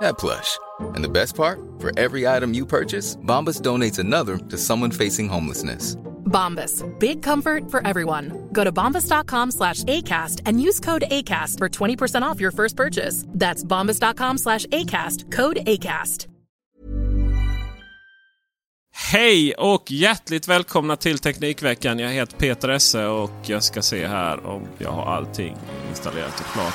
that plush. And the best part? For every item you purchase, Bombas donates another to someone facing homelessness. Bombas. Big comfort for everyone. Go to bombas.com slash ACAST and use code ACAST for 20% off your first purchase. That's bombas.com slash ACAST. Code ACAST. Hej och hjärtligt välkomna till Teknikveckan. Jag heter Peter Esse och jag ska se här om jag har allting installerat och klart.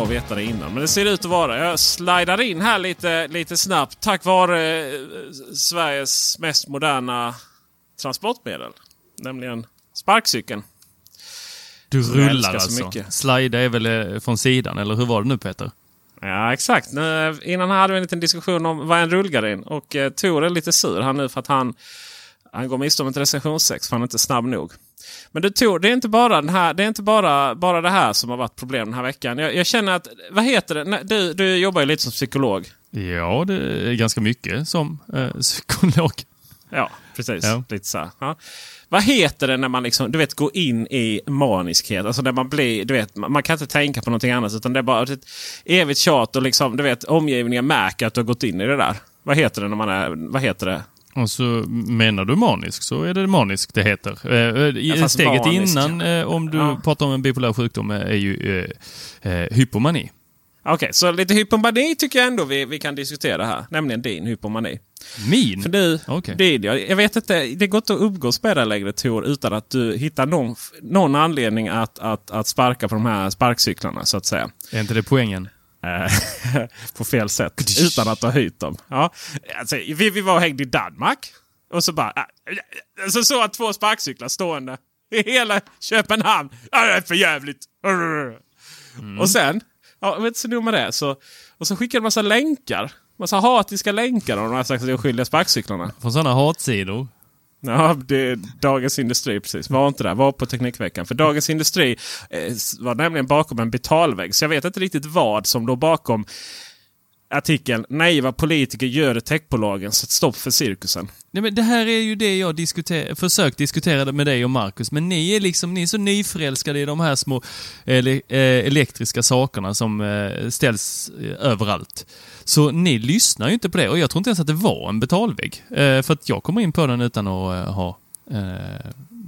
Bra att veta det innan. Men det ser ut att vara. Jag slidar in här lite, lite snabbt tack vare eh, Sveriges mest moderna transportmedel. Nämligen sparkcykeln. Du rullar älskar så alltså? mycket. Slida är väl eh, från sidan, eller hur var det nu Peter? Ja, exakt. Nu, innan hade vi en liten diskussion om vad en rullgardin. Och eh, Tor är lite sur här nu för att han, han går miste om ett recensionssex för han är inte snabb nog. Men du Tor, det är inte bara, den här, det, är inte bara, bara det här som har varit problem den här veckan. Jag, jag känner att, vad heter det? Du, du jobbar ju lite som psykolog. Ja, det är ganska mycket som eh, psykolog. Ja, precis. Ja. Lite så. Ja. Vad heter det när man liksom, du vet, går in i maniskhet? Alltså när man blir, du vet, man kan inte tänka på någonting annat. Utan det är bara ett evigt tjat och liksom, du vet, omgivningen märker att du har gått in i det där. Vad heter det när man är, vad heter det? Och så menar du manisk så är det manisk det heter. Eh, eh, steget manisk, innan ja. eh, om du Ja. pratar om en bipolär sjukdom eh, är ju eh, hypomani. Okej, så lite hypomani tycker jag ändå vi, vi kan diskutera här. Nämligen din hypomani. Min? För du, Okej. din, jag, jag vet inte, det går inte att umgås med dig längre Tor utan att du hittar någon, någon anledning att, att, att sparka på de här sparkcyklarna så att säga. Är inte det poängen? Eh, på fel sätt. Utan att ha hyrt dem. Ja. Alltså, vi, vi var och hängde i Danmark. Och så bara... äh, Så jag två sparkcyklar stående i hela Köpenhamn. Ja, det är för jävligt. Och sen, ja, vet inte så nog med det. Så, och så skickade de massa länkar. Massa hatiska länkar om de här oskyldiga sparkcyklarna. Från sådana hatsidor? Ja, det är Dagens Industri precis. Var inte där, var på Teknikveckan. För Dagens Industri eh, var nämligen bakom en betalvägg. Så jag vet inte riktigt vad som låg bakom artikeln Naiva politiker gör det techbolagen sätt stopp för cirkusen. Nej, men det här är ju det jag diskuter försökt diskutera med dig och Marcus, men ni är liksom ni är så nyförälskade i de här små ele eh, elektriska sakerna som eh, ställs eh, överallt. Så ni lyssnar ju inte på det och jag tror inte ens att det var en betalvägg. För att jag kommer in på den utan att ha...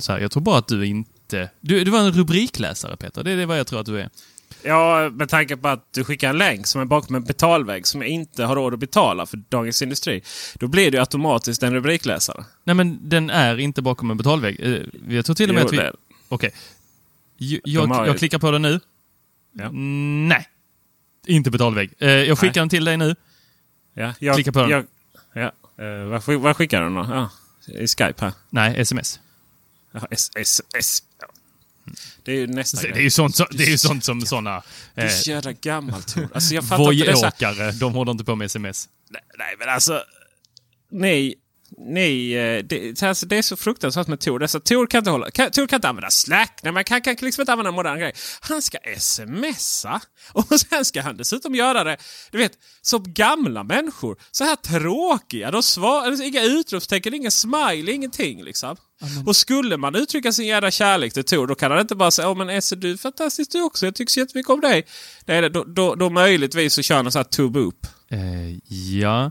Så här, jag tror bara att du inte... Du, du var en rubrikläsare Peter, det är det vad jag tror att du är. Ja, med tanke på att du skickar en länk som är bakom en betalvägg som jag inte har råd att betala för Dagens Industri. Då blir det automatiskt en rubrikläsare. Nej men den är inte bakom en betalvägg. Eh, Jag tror till och med Jo, att vi... Okej. Jag, De jag, ju- jag klickar på den nu. Ja. Nej. Inte betalvägg. Eh, Jag skickar Nej. den till dig nu. Ja, jag, Klicka på den. Jag, ja, eh, vad, skick- vad skickar du då? Ja, I Skype här. Nej, sms. Ja, S, S, S. Det är ju nästa Det grej. är ju sånt, som- det är ju sånt som såna Du eh, är så jävla gammal Tor. Alltså jag fattar inte. Det Voi-åkare, de håller inte på med sms. nej, nej men alltså. Nej. Ni, eh, det, alltså, det är så fruktansvärt med Tor. Dessa, Tor, kan inte hålla, kan, Tor kan inte använda Slack. Nej, man kan, kan liksom inte använda en modern grej. Han ska smsa. Och sen ska han dessutom göra det, du vet, som gamla människor. Så här tråkiga. De svar, alltså, inga utropstecken, ingen smile, ingenting liksom. Amen. Och skulle man uttrycka sin jävla kärlek till Tor, då kan han inte bara säga Åh men Esse, du är fantastisk du också. Jag tycker så jättemycket om dig. Nej, då, då, då möjligtvis så kör han en sån här to-boop. Eh, ja.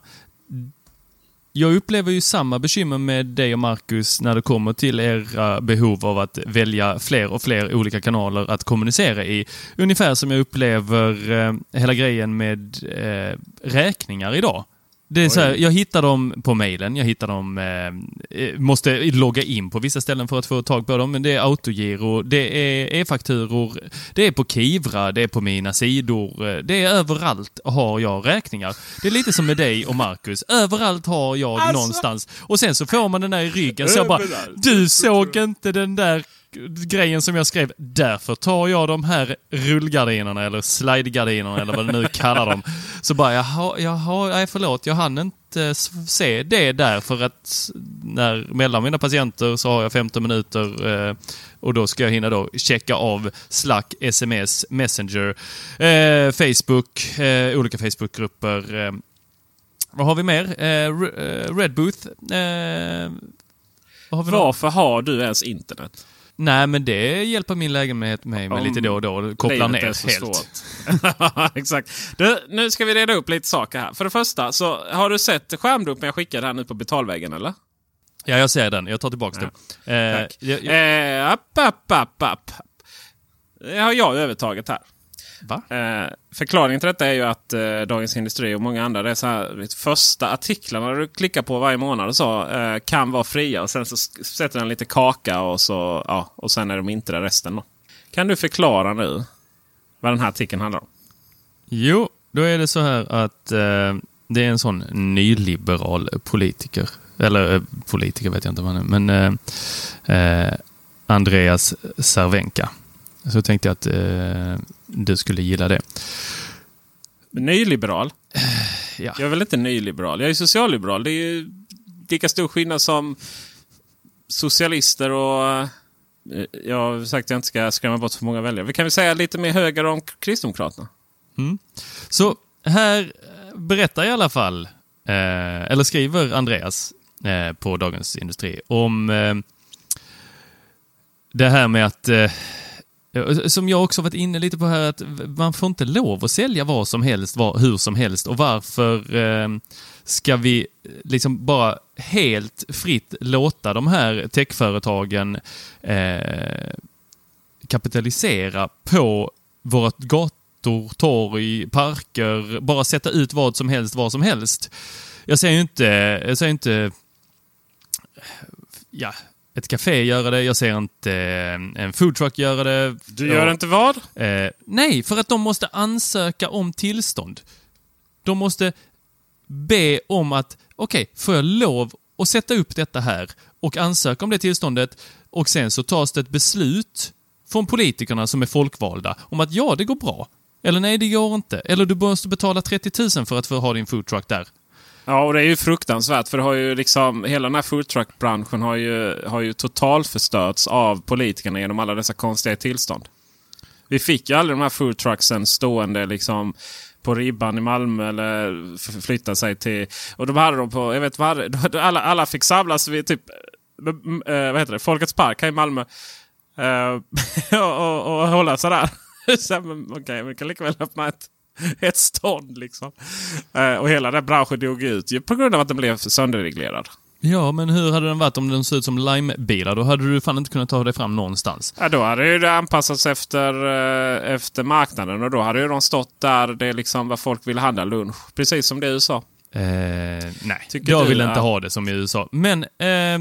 Jag upplever ju samma bekymmer med dig och Marcus när det kommer till era behov av att välja fler och fler olika kanaler att kommunicera i. Ungefär som jag upplever eh, hela grejen med eh, räkningar idag. Det är så här, jag hittar dem på mejlen, jag hittar dem, eh, eh, måste logga in på vissa ställen för att få tag på dem, men det är autogiro, det är e-fakturor, det är på Kivra, det är på mina sidor, eh, det är överallt har jag räkningar. Det är lite som med dig och Marcus, överallt har jag Alltså. någonstans. Och sen så får man den där i ryggen, så jag bara, du såg inte den där grejen som jag skrev. Därför tar jag de här rullgardinerna eller slidegardinerna eller vad du nu kallar dem. Så bara, jaha, jaha, nej förlåt, jag hann inte se det där för att när mellan mina patienter så har jag 15 minuter eh, och då ska jag hinna då checka av Slack, sms, Messenger, eh, Facebook, eh, olika Facebookgrupper. Eh, vad har vi mer? Eh, eh, Redbooth. Varför har du ens internet? Nej, men det hjälper min lägenhet mig med Om lite då och då. Kopplar ner helt. Exakt. Du, nu ska vi reda upp lite saker här. För det första, så har du sett skärmdumpen jag skickade här nu på betalväggen eller? Ja, jag ser den. Jag tar tillbaka den. Eh, Tack. jag, jag, Eh, app, app, app, app. Det har jag övertaget här. Eh, förklaringen till detta är ju att eh, Dagens Industri och många andra, det är så här, första artiklarna du klickar på varje månad och så, eh, kan vara fria. Och sen så sätter den lite kaka och, så, ja, och sen är de inte där resten. Då. Kan du förklara nu vad den här artikeln handlar om? Jo, då är det så här att eh, det är en sån nyliberal politiker. Eller eh, politiker vet jag inte vad han är, men eh, Andreas Cervenka. Så tänkte jag att eh, du skulle gilla det. Nyliberal? Ja. Jag är väl inte nyliberal? Jag är socialliberal. Det är ju lika stor skillnad som socialister och... eh, Jag har sagt att jag inte ska skrämma bort för många väljare. Vi kan väl säga lite mer höger om Kristdemokraterna. Så här berättar i alla fall, eh, eller skriver Andreas eh, på Dagens Industri om eh, det här med att, eh, Eh, som jag också varit inne lite på här, att man får inte lov att sälja vad som helst, var, hur som helst och varför eh, ska vi eh, liksom bara helt fritt låta de här techföretagen eh, kapitalisera på våra gator, torg, parker, bara sätta ut vad som helst, vad som helst. Jag säger ju inte, jag säger inte, ja, ett café göra det, jag ser inte eh, en foodtruck göra det. Du gör inte vad? Eh, nej, för att de måste ansöka om tillstånd. De måste be om att, okej, får jag lov att sätta upp detta här och ansöka om det tillståndet och sen så tas det ett beslut från politikerna som är folkvalda om att ja, det går bra. Eller nej, det går inte. Eller du måste betala 30 000 för att få ha din foodtruck där. Ja, och det är ju fruktansvärt. För det har ju liksom, hela den här foodtruck-branschen har ju, har ju totalförstörts av politikerna genom alla dessa konstiga tillstånd. Vi fick ju aldrig de här foodtrucksen stående liksom på ribban i Malmö eller flytta sig till... Och de hade dem på... Jag vet vad hade, alla, alla fick samlas vid typ... eh, vad heter det? Folkets park här i Malmö. Eh, och, och, och hålla sådär. Så, här, men, vi kan lika väl öppna ett, ett stånd liksom. Eh, och hela den branschen dog ut ju på grund av att den blev sönderreglerad. Ja, men hur hade den varit om den såg ut som Lime-bilar? Då hade du fan inte kunnat ta dig fram någonstans. Ja, då hade ju det anpassats efter, eh, efter marknaden och då hade ju de stått där det är liksom vad folk vill handla lunch. Precis som det är i USA. Eh, nej, Tycker jag vill inte ha det som i USA. Men eh, det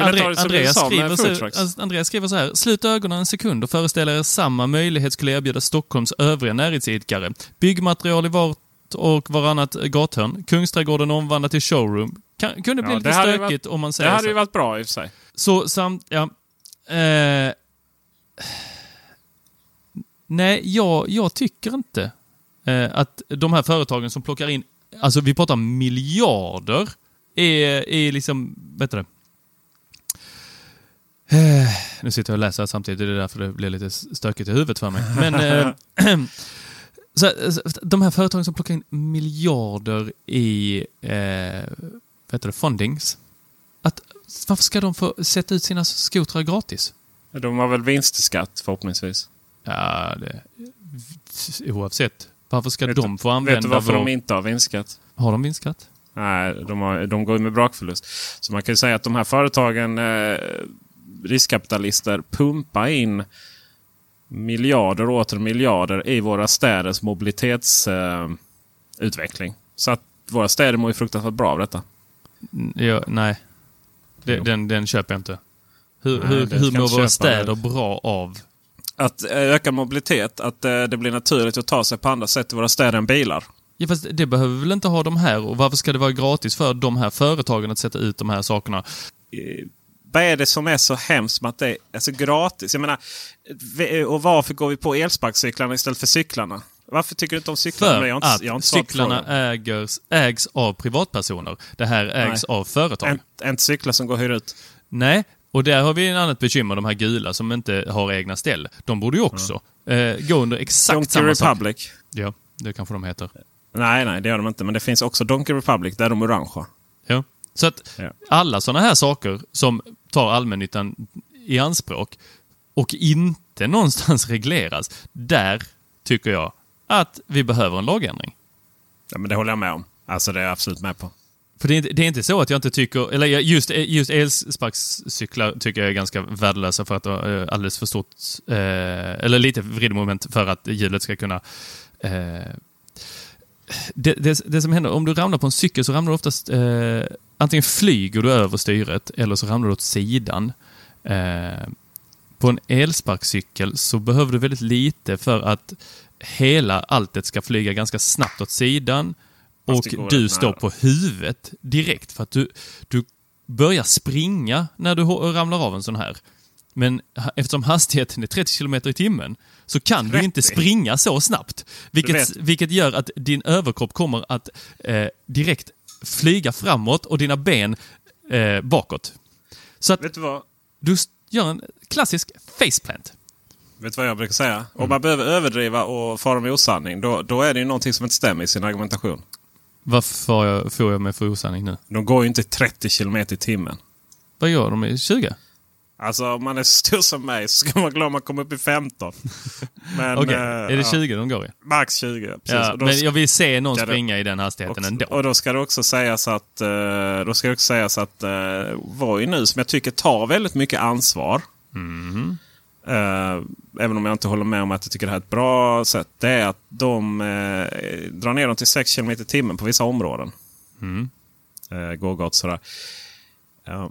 Andreas, skriver så, trucks? Andreas skriver så här. Slut ögonen en sekund och föreställ er samma möjlighet skulle erbjuda Stockholms övriga näringsidkare. Byggmaterial i vart och varannat gathörn. Kungsträdgården omvandlat till showroom. Kan, kunde bli Ja, lite det hade stökigt om man Det säger hade så. ju varit bra i och för sig. Så samt, ja. Eh, nej, jag, jag tycker inte eh, att de här företagen som plockar in, alltså vi pratar miljarder är, är liksom, vet du det? Eh, Nu sitter jag och läser samtidigt, det är därför det blir lite stökigt i huvudet för mig. Men eh, så, så, de här företagen som plockar in miljarder i eh, vad heter det, fundings. Att, varför ska de få sätta ut sina skotrar gratis? De har väl vinstskatt förhoppningsvis. Ja, det, oavsett. Varför ska Vet de få använda Vet du varför vår... de inte har vinstskatt? Har de vinstskatt? Nej, de, har, de går med brakförlust. Så man kan ju säga att de här företagen, eh, riskkapitalister, pumpar in miljarder och åter miljarder i våra städers mobilitetsutveckling. Eh, så att våra städer mår ju fruktansvärt bra av detta. N- Ja, nej. Det, den, den köper jag inte. Hur, Nej, hur, det hur mår våra städer bra av? Att eh, öka mobilitet, att eh, det blir naturligt att ta sig på andra sätt i våra städer än bilar. Ja, fast det behöver vi väl inte ha de här? Och varför ska det vara gratis för de här företagen att sätta ut de här sakerna? Eh, vad är det som är så hemskt med att det är så gratis? Jag menar, och varför går vi på elsparkcyklarna istället för cyklarna? Varför tycker du inte om cyklarna? För Jag inte- jag att inte svarat på cyklarna ägers, ägs av privatpersoner. Det här ägs av företag. En cyklar som går och hyr ut. Nej, och där har vi en annat bekymmer. De här gula som inte har egna ställ. De borde ju också eh, gå under exakt Donkey samma sak. Republic. Ja, det kanske de heter. Nej, nej, det gör de inte. Men det finns också Donkey Republic, där är de orangea. Ja. Så att Ja. alla sådana här saker som tar allmännyttan i anspråk och inte någonstans regleras, där tycker jag att vi behöver en lagändring. Ja, men det håller jag med om. Alltså det är jag absolut med på. För det är, inte, det är inte så att jag inte tycker, eller just, just elsparkcyklar tycker jag är ganska värdelösa för att de har eh, alldeles för stort, eh, eller lite vridmoment för att hjulet ska kunna eh, det, det, det som händer, om du ramlar på en cykel så ramlar du oftast, eh, antingen flyger du över styret eller så ramlar du åt sidan. Eh, på en elsparkcykel så behöver du väldigt lite för att hela alltet ska flyga ganska snabbt åt sidan och du står på huvudet direkt för att du, du börjar springa när du ramlar av en sån här. Men eftersom hastigheten är 30 km i timmen så kan du 30? inte springa så snabbt. Vilket, vilket gör att din överkropp kommer att eh, direkt flyga framåt och dina ben eh, bakåt. Så att Vet du vad? du gör en klassisk faceplant. Vet du vad jag brukar säga? Mm. Om man behöver överdriva och fara med osanning, då, då är det ju någonting som inte stämmer i sin argumentation. Varför får jag, får jag med för osanning nu? De går ju inte 30 km i timmen. Vad gör de i 20? Alltså om man är stor som mig så ska man glad om man kommer upp i 15. Men, Okej, eh, är det ja, 20 de går i? Max 20. Precis. Ja, men jag vill se någon ska det- springa i den hastigheten Och, ändå. och då ska det också sägas att, eh, då ska det också sägas att uh, Voi nu som jag tycker tar väldigt mycket ansvar. Mhm. Eh, även om jag inte håller med om att jag tycker det här är ett bra sätt. Det är att de eh, drar ner dem till 6 km i timmen på vissa områden. Mm. Uh, Gågat sådär. Ja.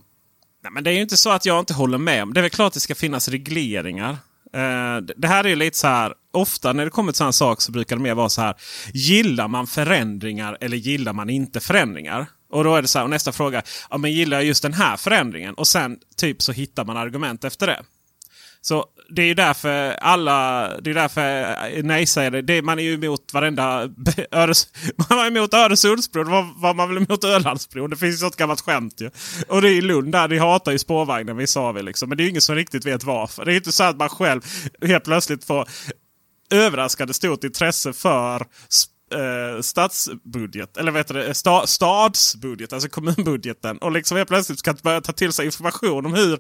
Nej, men det är ju inte så att jag inte håller med. Det är väl klart att det ska finnas regleringar. Eh, det- det här är ju lite så här. Ofta när det kommer till sådana saker så brukar det mer vara så här. Gillar man förändringar eller gillar man inte förändringar? Och då är det så här, och nästa fråga. Ja, men gillar jag just den här förändringen? Och sen typ så hittar man argument efter det. Så det är ju därför alla, det är därför nej säger det, man är ju emot varenda Öres, Man var emot Öresundsbron, var, var man väl emot Ölandsbron? Det finns ju ett gammalt skämt ju. Och det är i Lund där, de hatar ju spårvagnen, vi sa vi liksom. Men det är ju ingen som riktigt vet varför. Det är ju inte så att man själv helt plötsligt får överraskande stort intresse för eh, stadsbudget, eller vet du, sta, stadsbudget, alltså kommunbudgeten. Och liksom helt plötsligt ska börja ta till sig information om hur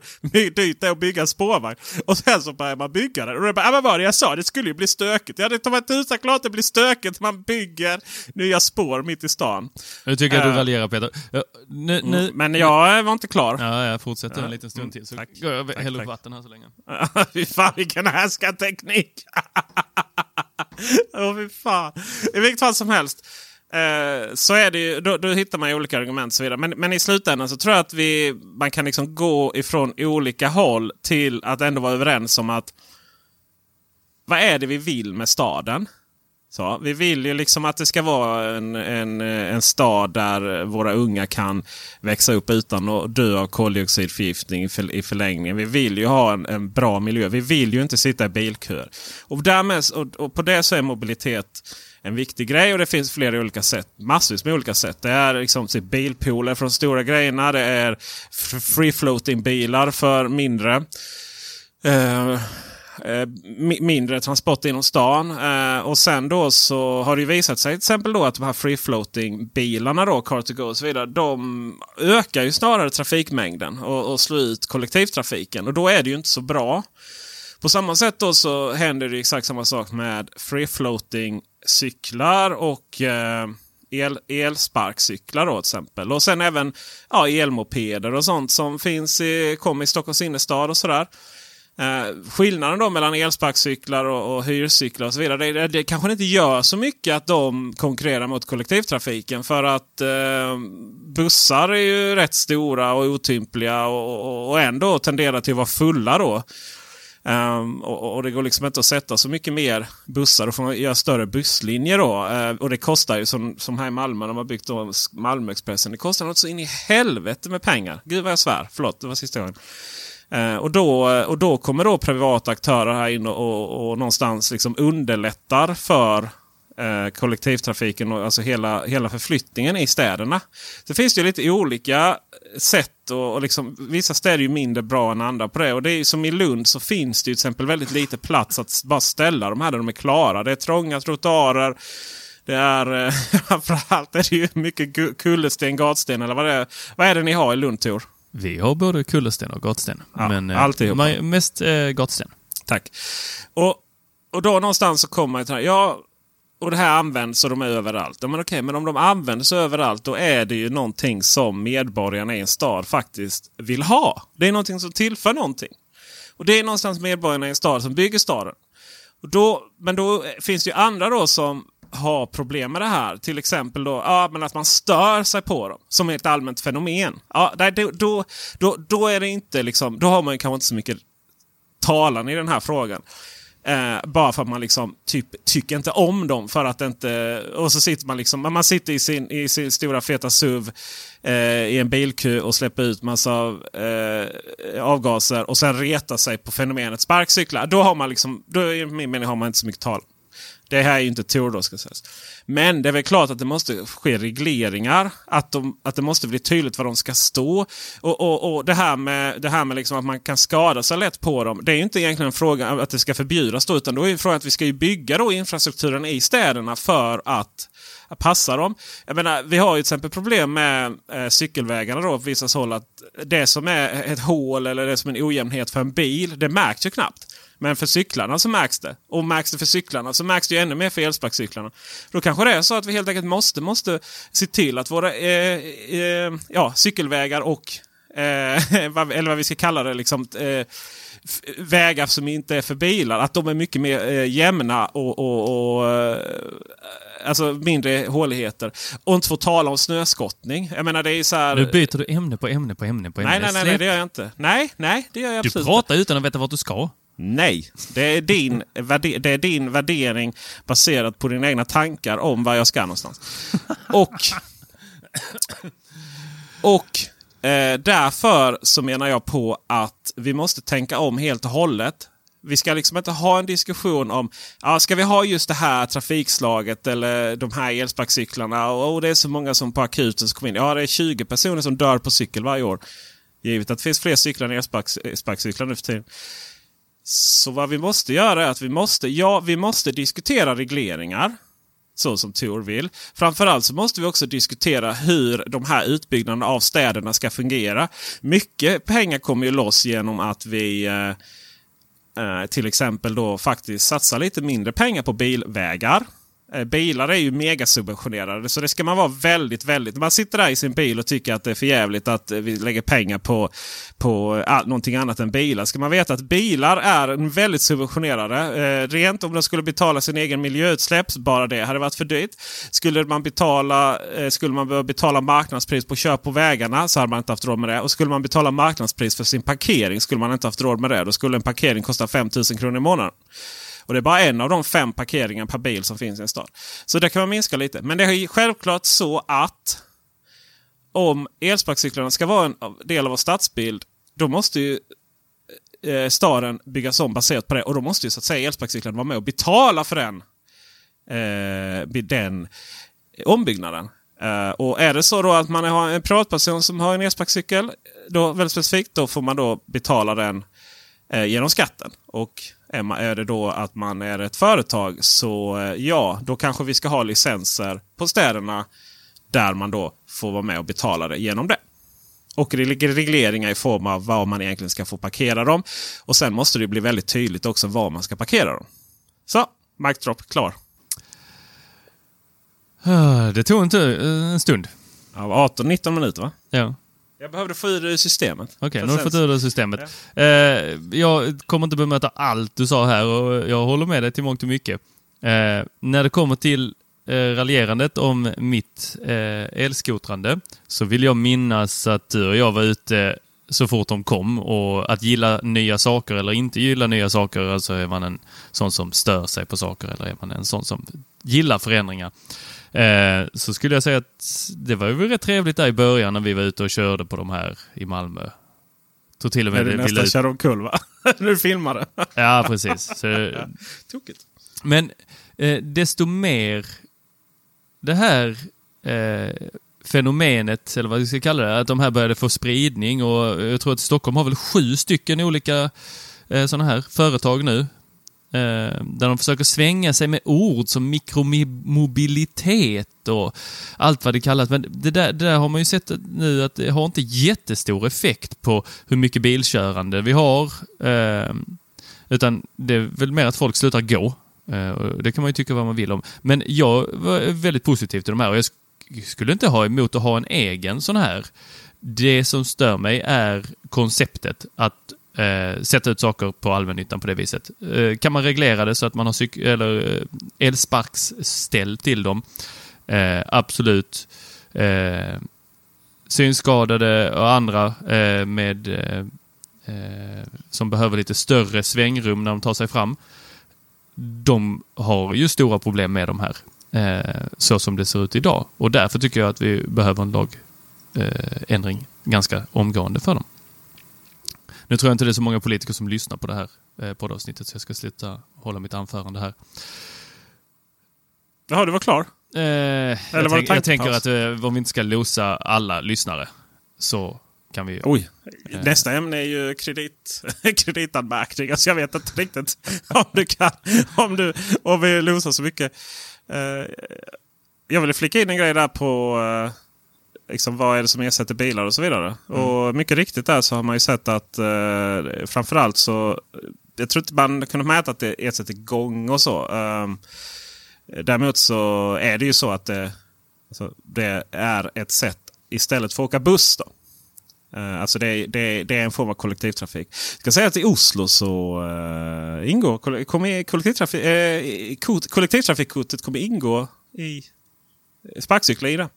dyrt det är att bygga en spårvagn. Och sen så börjar man bygga den. Och det bara, ah, vad var det jag sa? Det skulle ju bli stökigt. Ja, det tar tusan klart det blir stökigt. Man bygger nya spår mitt i stan. Nu tycker jag du Eh. raljerar Peter. Ja, Nu, nu, Men jag var inte klar. Ja, jag fortsätter en liten stund till. Så Tack. går jag och häller upp vatten här så länge. Fy fan vilken härskarteknik! Åh fy fan. I vilket fall som helst. Eh, så är det ju, då, då hittar man ju olika argument och så vidare. Men, men i slutändan så tror jag att vi, man kan liksom gå ifrån olika håll till att ändå vara överens om att vad är det vi vill med staden? Så, vi vill ju liksom att det ska vara en, en, en stad där våra unga kan växa upp utan att dö av koldioxidförgiftning i, för, i förlängningen. Vi vill ju ha en, en bra miljö. Vi vill ju inte sitta i bilköer. Och, därmed, och, och på det så är mobilitet en viktig grej och det finns flera olika sätt. Massvis med olika sätt. Det är liksom typ bilpooler för de stora grejerna. Det är free floating bilar för mindre. Uh, Eh, mindre transport inom stan. Eh, och sen då så har det visat sig till exempel då att de här free floating bilarna då, car to go och så vidare. De ökar ju snarare trafikmängden och, och slår ut kollektivtrafiken. Och då är det ju inte så bra. På samma sätt då så händer det exakt samma sak med free floating cyklar och eh, el, elsparkcyklar då till exempel. Och sen även ja, elmopeder och sånt som finns i, kommer i Stockholms innerstad och sådär. Eh, skillnaden då mellan elsparkcyklar och, och hyrcyklar och så vidare. Det, det, kanske inte gör så mycket att de konkurrerar mot kollektivtrafiken. För att eh, bussar är ju rätt stora och otympliga och, och, och ändå tenderar till att vara fulla då. Um, och, och, det går liksom inte att sätta så mycket mer bussar. och man göra större busslinjer då. Uh, och det kostar ju som, som här i Malmö, de har byggt då Malmöexpressen. Det kostar något så in i helvete med pengar. Gud vad jag svär. Förlåt, det var sista gången. Eh, och, då, och då kommer då privata aktörer här in och, och, och någonstans liksom underlättar för eh, kollektivtrafiken och alltså hela, hela förflyttningen i städerna. Det finns ju lite olika sätt och, och liksom, vissa städer är ju mindre bra än andra på det. Och det är som i Lund så finns det till exempel väldigt lite plats att bara ställa de här där de är klara. Det är trånga trottoarer. Det är eh, framförallt är det ju mycket kullersten, gatsten eller vad det är. Vad är det ni har i Lund Tor? Vi har både kullersten och gatsten. Ja, men eh, mest eh, gatsten. Tack. Och, och då någonstans så kommer man till Ja, och det här används och de är överallt. Ja, men okej, men om de används överallt då är det ju någonting som medborgarna i en stad faktiskt vill ha. Det är någonting som tillför någonting. Och det är någonstans medborgarna i en stad som bygger staden. Och då, men då finns det ju andra då som har problem med det här. Till exempel då, ja, men att man stör sig på dem som ett allmänt fenomen. Ja, då, då, då, då är det inte liksom, då har man kanske inte så mycket talan i den här frågan. Eh, bara för att man liksom typ tycker inte om dem. för att inte... Och så sitter man liksom... Man sitter i sin, i sin stora feta SUV eh, i en bilkö och släpper ut massa eh, avgaser och sen retar sig på fenomenet sparkcyklar. Då har man liksom... Då i min mening har man inte så mycket tal. Det här är ju inte Tor då ska sägas. Men det är väl klart att det måste ske regleringar. Att, de, att det måste bli tydligt var de ska stå. Och, och, och det här med, det här med liksom att man kan skada sig lätt på dem. Det är ju inte egentligen en fråga att det ska förbjudas då. Utan då är frågan att vi ska ju bygga då infrastrukturen i städerna för att passa dem. Jag menar, vi har ju till exempel problem med eh, cykelvägarna då på vissa håll. Att det som är ett hål eller det som är en ojämnhet för en bil, det märks ju knappt. Men för cyklarna så märks det. Och märks det för cyklarna så märks det ännu mer för elsparkcyklarna. Då kanske det är så att vi helt enkelt måste, måste se till att våra eh, eh, ja, cykelvägar och eh, eller vad vi ska kalla det, liksom, eh, vägar som inte är för bilar. Att de är mycket mer eh, jämna och, och, och eh, alltså mindre håligheter. Och inte få tala om snöskottning. Jag menar det är så här... Nu byter du ämne på ämne på ämne på ämne. Nej, nej, nej, nej det gör jag inte. Nej, nej, det gör jag absolut Du pratar utan att veta vart du ska. Nej, det är, din, det är din värdering baserat på dina egna tankar om var jag ska någonstans. Och, och eh, därför så menar jag på att vi måste tänka om helt och hållet. Vi ska liksom inte ha en diskussion om ja, ska vi ha just det här trafikslaget eller de här elsparkcyklarna. Och, och det är så många som på akuten som kommer in. Ja, det är 20 personer som dör på cykel varje år. Givet att det finns fler cyklar än elsparkcyklar nu för tiden. Så vad vi måste göra är att vi måste, ja, vi måste diskutera regleringar. Så som Tor vill. Framförallt så måste vi också diskutera hur de här utbyggnaderna av städerna ska fungera. Mycket pengar kommer ju loss genom att vi eh, eh till exempel då faktiskt satsar lite mindre pengar på bilvägar. Eh, bilar är ju megasubventionerade så det ska man vara väldigt, väldigt... Man sitter där i sin bil och tycker att det är för jävligt att eh, vi lägger pengar på, på eh, all, någonting annat än bilar. Ska man veta att bilar är väldigt subventionerade. Eh, rent om de skulle betala sin egen miljöutsläpp, bara det hade varit för dyrt. Skulle man betala, eh, skulle man behöva betala marknadspris på köp på vägarna så hade man inte haft råd med det. Och skulle man betala marknadspris för sin parkering skulle man inte haft råd med det. Då skulle en parkering kosta 5000 kronor i månaden. Och det är bara en av de fem parkeringar per bil som finns i en stad. Så det kan man minska lite. Men det är självklart så att om elsparkcyklarna ska vara en del av vår stadsbild, då måste ju eh, staden byggas om baserat på det. Och då måste ju så att säga elsparkcyklarna vara med och betala för den eh, den ombyggnaden. Eh, och är det så då att man har en privatperson som har en elsparkcykel, då väldigt specifikt, då får man då betala den eh, genom skatten. Och är, det då att man är ett företag så eh, ja, då kanske vi ska ha licenser på städerna där man då får vara med och betala det genom det. Och regleringar i form av var man egentligen ska få parkera dem. Och sen måste det bli väldigt tydligt också var man ska parkera dem. Så, mic drop klar. Ah, Det tog inte en stund. Ja, 18-19 minuter va? Ja. Jag behövde få ur det i systemet. Okej, För nu har du fått ur det systemet. Eh, jag kommer inte bemöta allt du sa här och jag håller med dig till mångt och mycket. Eh, när det kommer till eh, raljerandet om mitt eh, elskotrande så vill jag minnas att du och jag var ute så fort de kom och att gilla nya saker eller inte gilla nya saker, alltså är man en sån som stör sig på saker eller är man en sån som gillar förändringar. Eh, så skulle jag säga att det var ju rätt trevligt där i början när vi var ute och körde på de här i Malmö. Tror till och med du det nästan ut... kör omkull va? Du filmade. Ja, precis. Så, Tokigt. men eh, desto mer det här eh, fenomenet, eller vad vi ska kalla det, att de här började få spridning och jag tror att Stockholm har väl sju stycken olika eh, sådana här företag nu. Eh, där de försöker svänga sig med ord som mikromobilitet och allt vad det kallas. Men det där, det där har man ju sett nu att det har inte jättestor effekt på hur mycket bilkörande vi har. Eh, utan det är väl mer att folk slutar gå. Eh, Det kan man ju tycka vad man vill om. Men jag var väldigt positiv till de här och jag skulle inte ha emot att ha en egen sån här. Det som stör mig är konceptet att eh, sätta ut saker på allmännyttan på det viset. Eh, kan man reglera det så att man har cyk- eller, eh, elsparksställ till dem? Eh, absolut. Eh, synskadade och andra eh, med eh, eh, som behöver lite större svängrum när de tar sig fram. De har ju stora problem med de här, eh, så som det ser ut idag. Och därför tycker jag att vi behöver en lagändring eh, ganska omgående för dem. Nu tror jag inte det är så många politiker som lyssnar på det här eh, poddavsnittet, så jag ska sluta hålla mitt anförande här. Jaha, du var klar? Eh, jag, var det tänk, jag tänker att eh, om vi inte ska losa alla lyssnare så kan vi... Oj. Nästa ämne är ju kredit, kreditanmärkning. Alltså jag vet inte riktigt om du kan. Om, du, om vi losar så mycket. Eh, jag ville flika in en grej där på eh, liksom, vad är det som ersätter bilar och så vidare. Och mycket riktigt där så har man ju sett att uh, framförallt så jag tror inte man kunnat mäta att det ersätter gång och så. Um, däremot så är det ju så att det, alltså, det är ett sätt istället för att åka buss. då. Eh, Alltså det, är- det, det är en form av kollektivtrafik. Jag ska säga att i Oslo så uh, ingår kommer kollektivtrafik, uh, kort, kollektivtrafikkortet kommer ingå i sparkcyklar i det.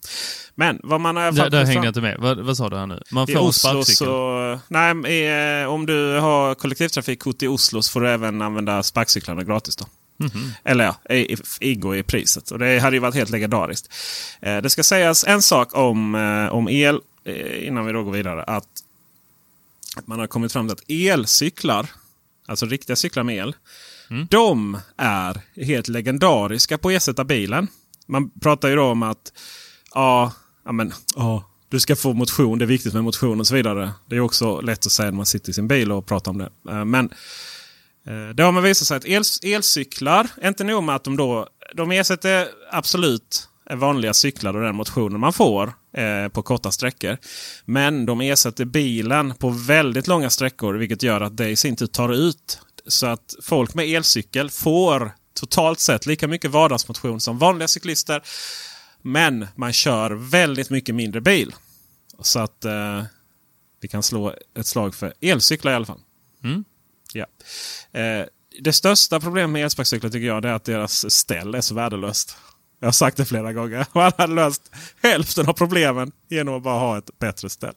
Men vad man har Där, där hängde jag inte med. Vad, vad sa du här nu? Man i får en Oslo så... Nej, i, eh, om du har kollektivtrafikkort i Oslo så får du även använda sparkcyklarna gratis. då. Mhm. Eller ja, i- i- ingår i priset. Och det hade ju varit helt legendariskt. Eh, det ska sägas en sak om, eh, om el eh, innan vi då går vidare. Att man har kommit fram till att elcyklar, alltså riktiga cyklar med el, de är helt legendariska på att ersätta bilen. Man pratar ju då om att ja, ja, men, ja, du ska få motion, det är viktigt med motion och så vidare. Det är också lätt att säga när man sitter i sin bil och pratar om det. Eh, Men eh, det har man visat sig att el, elcyklar, inte nog med att de då de ersätter absolut vanliga cyklar och den motionen man får eh, på korta sträckor. Men de ersätter bilen på väldigt långa sträckor vilket gör att det i sin tur tar ut så att folk med elcykel får totalt sett lika mycket vardagsmotion som vanliga cyklister. Men man kör väldigt mycket mindre bil. Så att eh, vi kan slå ett slag för elcyklar i alla fall. Mm. Ja. Eh, det största problemet med elsparkcyklar tycker jag är att deras ställ är så värdelöst. Jag har sagt det flera gånger. Man hade löst hälften av problemen genom att bara ha ett bättre ställ.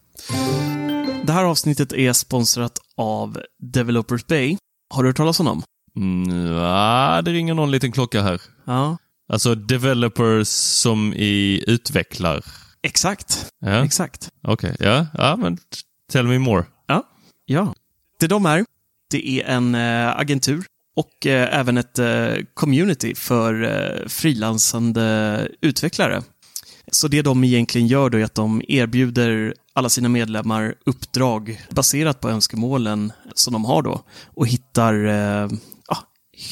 Det här avsnittet är sponsrat av Developers Bay. Har du hört talas om dem? Mm, ja, det ringer någon liten klocka här. Ja, Alltså developers som i utvecklar. exakt. Ja, Exakt. okej. Ja, ja, men tell me more. Ja. Ja. Det de är, det är en eh, agentur och eh, även ett eh, community för eh, frilansande utvecklare. Så det de egentligen gör då är att de erbjuder alla sina medlemmar uppdrag baserat på önskemålen som de har då och hittar, eh,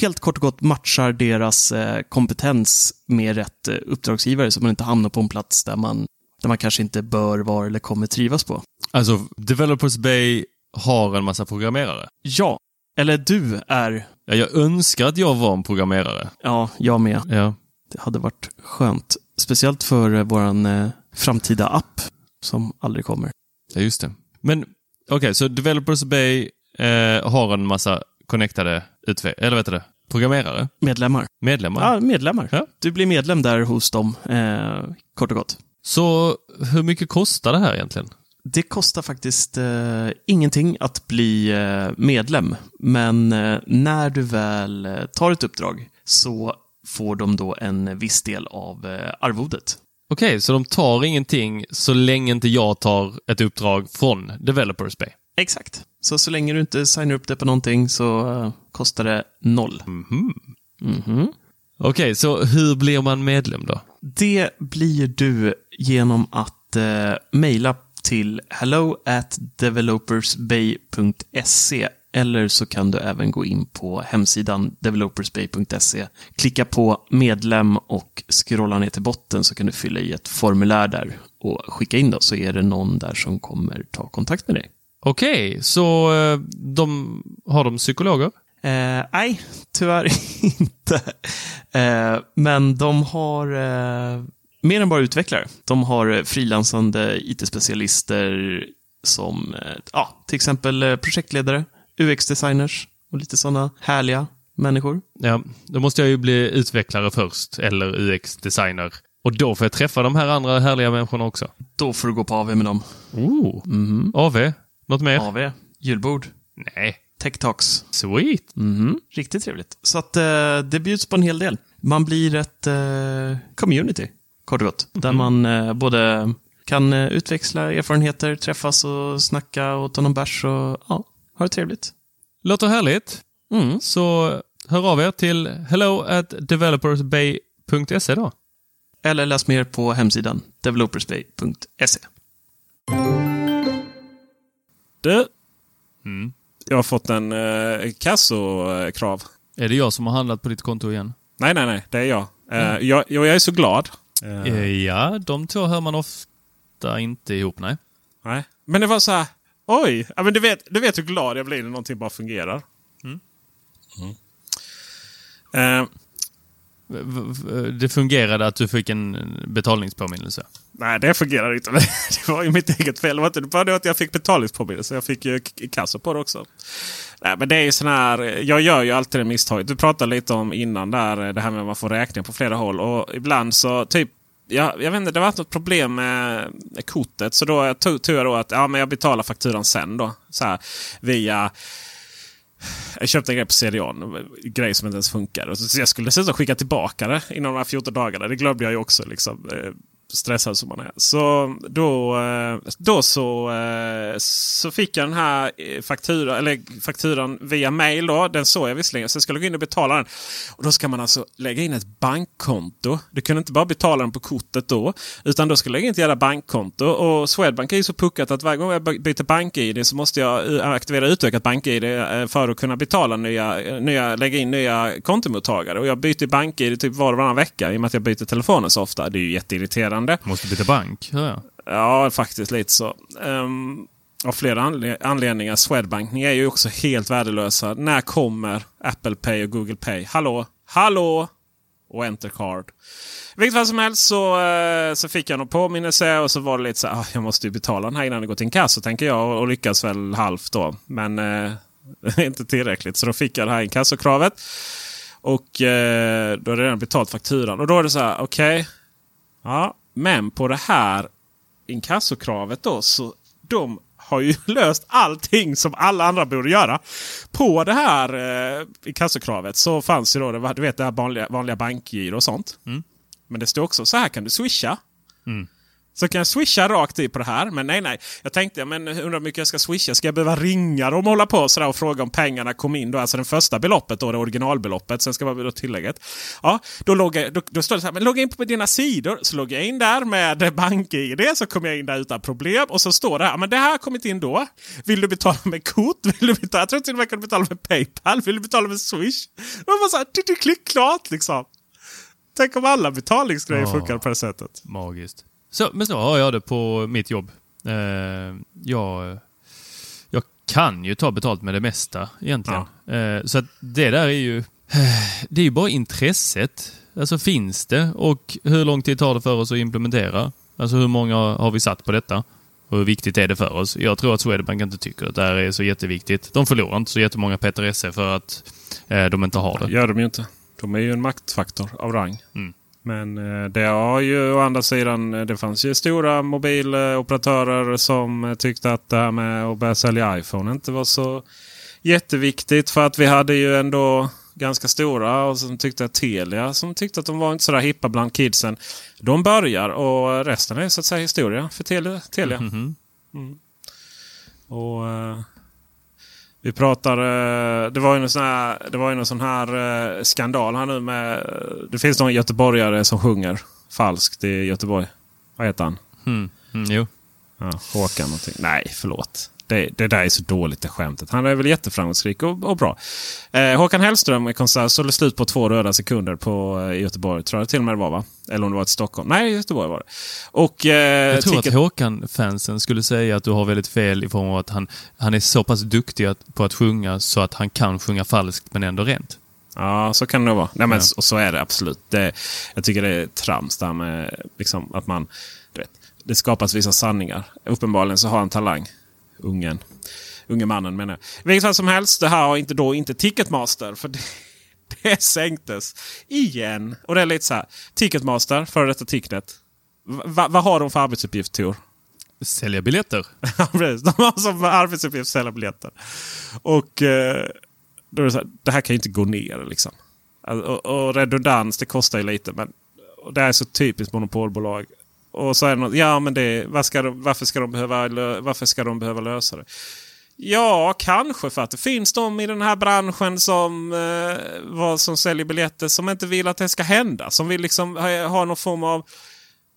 helt kort och gott matchar deras eh, kompetens med rätt eh, uppdragsgivare så man inte hamnar på en plats där man, där man kanske inte bör vara eller kommer trivas på. Alltså, Developers Bay har en massa programmerare. Ja, eller du är, Ja, jag önskar att jag var en programmerare. ja, jag med. Ja. Det hade varit skönt. Speciellt för eh, våran eh, framtida app som aldrig kommer. Ja, just det. Men okej, så Developers Bay eh, har en massa connectade eller vet du programmerare, Medlemmar. medlemmar. Ja, medlemmar. Ja. Du blir medlem där hos dem, eh, kort och gott. Så hur mycket kostar det här egentligen? Det kostar faktiskt eh, ingenting att bli eh, medlem, men eh, när du väl eh, tar ett uppdrag så får de då en viss del av eh, arvodet. Okej, så de tar ingenting så länge inte jag tar ett uppdrag från Developers Bay? Exakt. Så så länge du inte signar upp det på någonting så eh, kostar det noll. Mhm. Okej, så hur blir man medlem då? Det blir du genom att eh, mejla till hello at developersbay.se eller så kan du även gå in på hemsidan developersbay.se, klicka på medlem och scrolla ner till botten så kan du fylla i ett formulär där och skicka in då så är det någon där som kommer ta kontakt med dig. Okej, så eh, de, har de psykologer? Eh, nej, tyvärr inte. Eh, men de har eh, mer än bara utvecklare. De har eh, frilansande IT-specialister som eh, ja, till exempel projektledare, UX-designers och lite sådana härliga människor. Ja, då måste jag ju bli utvecklare först, eller UX-designer. Och då får jag träffa de här andra härliga människorna också. Då får du gå på AV med dem. Oh. AV? Något mer? AV, julbord, Nej. tech talks. Sweet. Mhm, Riktigt trevligt. Så att eh, det bjuds på en hel del. Man blir ett eh, community, kort och gott. Där man eh, både kan eh, utväxla erfarenheter, träffas och snacka och ta någon bärs och ja, ha det trevligt. Låter härligt. Mm. Så hör av er till hello at developersbay.se då. Eller läs mer på hemsidan developersbay.se. Du, jag har fått en eh, kassokrav. Är det jag som har handlat på ditt konto igen? Nej, nej, nej. Det är jag. Eh, jag, jag är så glad. Eh, Eh, Ja, de två hör man ofta inte ihop, nej. nej. Men det var så här. Oj! Ja, men du, vet, du vet hur glad jag blir när någonting bara fungerar. Mm. Eh, V- v- Det fungerade att du fick en betalningspåminnelse nej, det fungerar inte. Det var ju mitt eget fel. Det var inte bara det att jag fick betalningspåminnelse. Jag fick ju kassa på det också. Nej, men det är ju sån här, eh, jag gör ju alltid det misstaget. Du pratade lite om innan där, eh, det här med att man får räkningar på flera håll. Och ibland så typ jag, jag vet inte, det var något problem med kortet. Så då tog, tog jag då att ja, men jag betalar fakturan sen då. Så här, via... Jag köpte en grej på CDON, en grej som inte ens funkar. Så jag skulle dessutom skicka tillbaka det inom de här 14 dagarna. Det glömde jag ju också. Liksom, eh, stressad som man är. Så då, eh, då så, eh, så fick jag den här eh, faktura, eller fakturan via mail. Då. Den såg jag visserligen. Så jag skulle gå in och betala den. Och Då ska man alltså lägga in ett bankkonto. Du kunde inte bara betala den på kortet då. Utan då skulle jag lägga in ett jävla bankkonto. Och Swedbank är ju så puckat att varje gång jag byter bank-id så måste jag aktivera utökat bank-id för att kunna betala nya, nya, lägga in nya kontomottagare. Och jag byter bank-id typ var och varannan vecka i och med att jag byter telefonen så ofta. Det är ju jätteirriterande. Måste byta bank, jag. Ja, faktiskt lite så. Um, av flera anle anledningar. Swedbank, ni är ju också helt värdelösa. När kommer Apple Pay och Google Pay? Hallå? Hallå? Och Entercard. I vilket fall som helst så, eh, så fick jag någon påminnelse och så var det lite så här, ah, jag måste ju betala den här innan det går till inkasso tänker jag och, lyckas väl halvt då. Men eh, inte tillräckligt. Så då fick jag det här inkassokravet. Och eh, då är det redan betalt fakturan. Och då är det så här, okej. Ja, men på det här inkassokravet då så de har ju löst allting som alla andra borde göra. På det här eh, inkassokravet så fanns ju då det, du vet, det här vanliga, vanliga bankgiro och sånt. Men det står också så här kan du swisha. Så kan jag swisha rakt i på det här. Men nej, nej. Jag tänkte, men undrar hur mycket jag ska swisha. Ska jag behöva ringa dem och hålla på sådär och fråga om pengarna kom in? Då, alltså det första beloppet, då, det originalbeloppet. Sen ska vara då tillägget. Ja, då, loggar, då, då står det så här, men logga in på dina sidor. Så loggar jag in där med BankID. Så kommer jag in där utan problem. Och så står det här, men det här har kommit in då. Vill du betala med kort? Vill du betala, jag tror till och med kan betala med Paypal. Vill du betala med Swish? Var bara så här, klick klart liksom. Tänk om alla betalningsgrejer Ja. funkar på det sättet. Magiskt. Så, men så har jag det på mitt jobb. Eh, jag, jag kan ju ta betalt med det mesta egentligen. Eh, så det där är ju... Det är ju bara intresset. Alltså finns det och hur lång tid tar det för oss att implementera? Alltså hur många har vi satt på detta? Och hur viktigt är det för oss? Jag tror att Swedbank inte tycker att det här är så jätteviktigt. De förlorar inte så jättemånga Peter SE för att eh, de inte har det. gör de ju inte. De är ju en maktfaktor av rang. Mm. Men eh, det har ju å andra sidan, eh, det fanns ju stora mobiloperatörer som eh, tyckte att det här med att börja sälja iPhone inte var så jätteviktigt. För att vi hade ju ändå ganska stora och som tyckte att Telia som tyckte att de var inte så där hippa bland kidsen. De börjar och resten är så att säga historia för Telia. Telia. Mhm. Och eh, Vi pratar, eh, det var ju någon sån här, det var ju någon sån här eh, skandal här nu med... Det finns någon göteborgare som sjunger falskt i Göteborg. Vad heter han? Mm. Mm, jo. Ja, Håkan någonting. Nej, förlåt. Det, det där är så dåligt det skämtet. Han är väl jätteframgångsrik och, och bra. Eh, Håkan Hellström i konsert sålde slut på två röda sekunder på eh, Göteborg. Tror jag till och med det var va? Eller om det var i Stockholm. Nej, Göteborg var det. Och, eh, Jag tror ticket- att Håkan-fansen skulle säga att du har väldigt fel i form av att han, han är så pass duktig att, på att sjunga så att han kan sjunga falskt men ändå rent. Ja, så kan det vara. Nej, men, Ja. Och så är det absolut. Det, jag tycker det är trams där med liksom, att man... Du vet, det skapas vissa sanningar. Uppenbarligen så har han talang. Ungen. Unge mannen menar jag. I vilket fall som helst, det här har inte då inte Ticketmaster. För det, det sänktes igen. Och det är lite så här. Ticketmaster, före detta Ticknet. Va, vad har de för arbetsuppgift Tor? Sälja biljetter. Ja, precis. De har som arbetsuppgift sälja biljetter. Och eh, då är det så här, det här kan ju inte gå ner liksom. Alltså, Och, och redundans, det kostar ju lite. Men det är så typiskt monopolbolag. Och så är det något, ja men det, var ska de, varför, ska de behöva, varför ska de behöva lösa det? Ja, kanske för att det finns de i den här branschen som, eh, vad, som säljer biljetter som inte vill att det ska hända. Som vill liksom ha, ha någon form av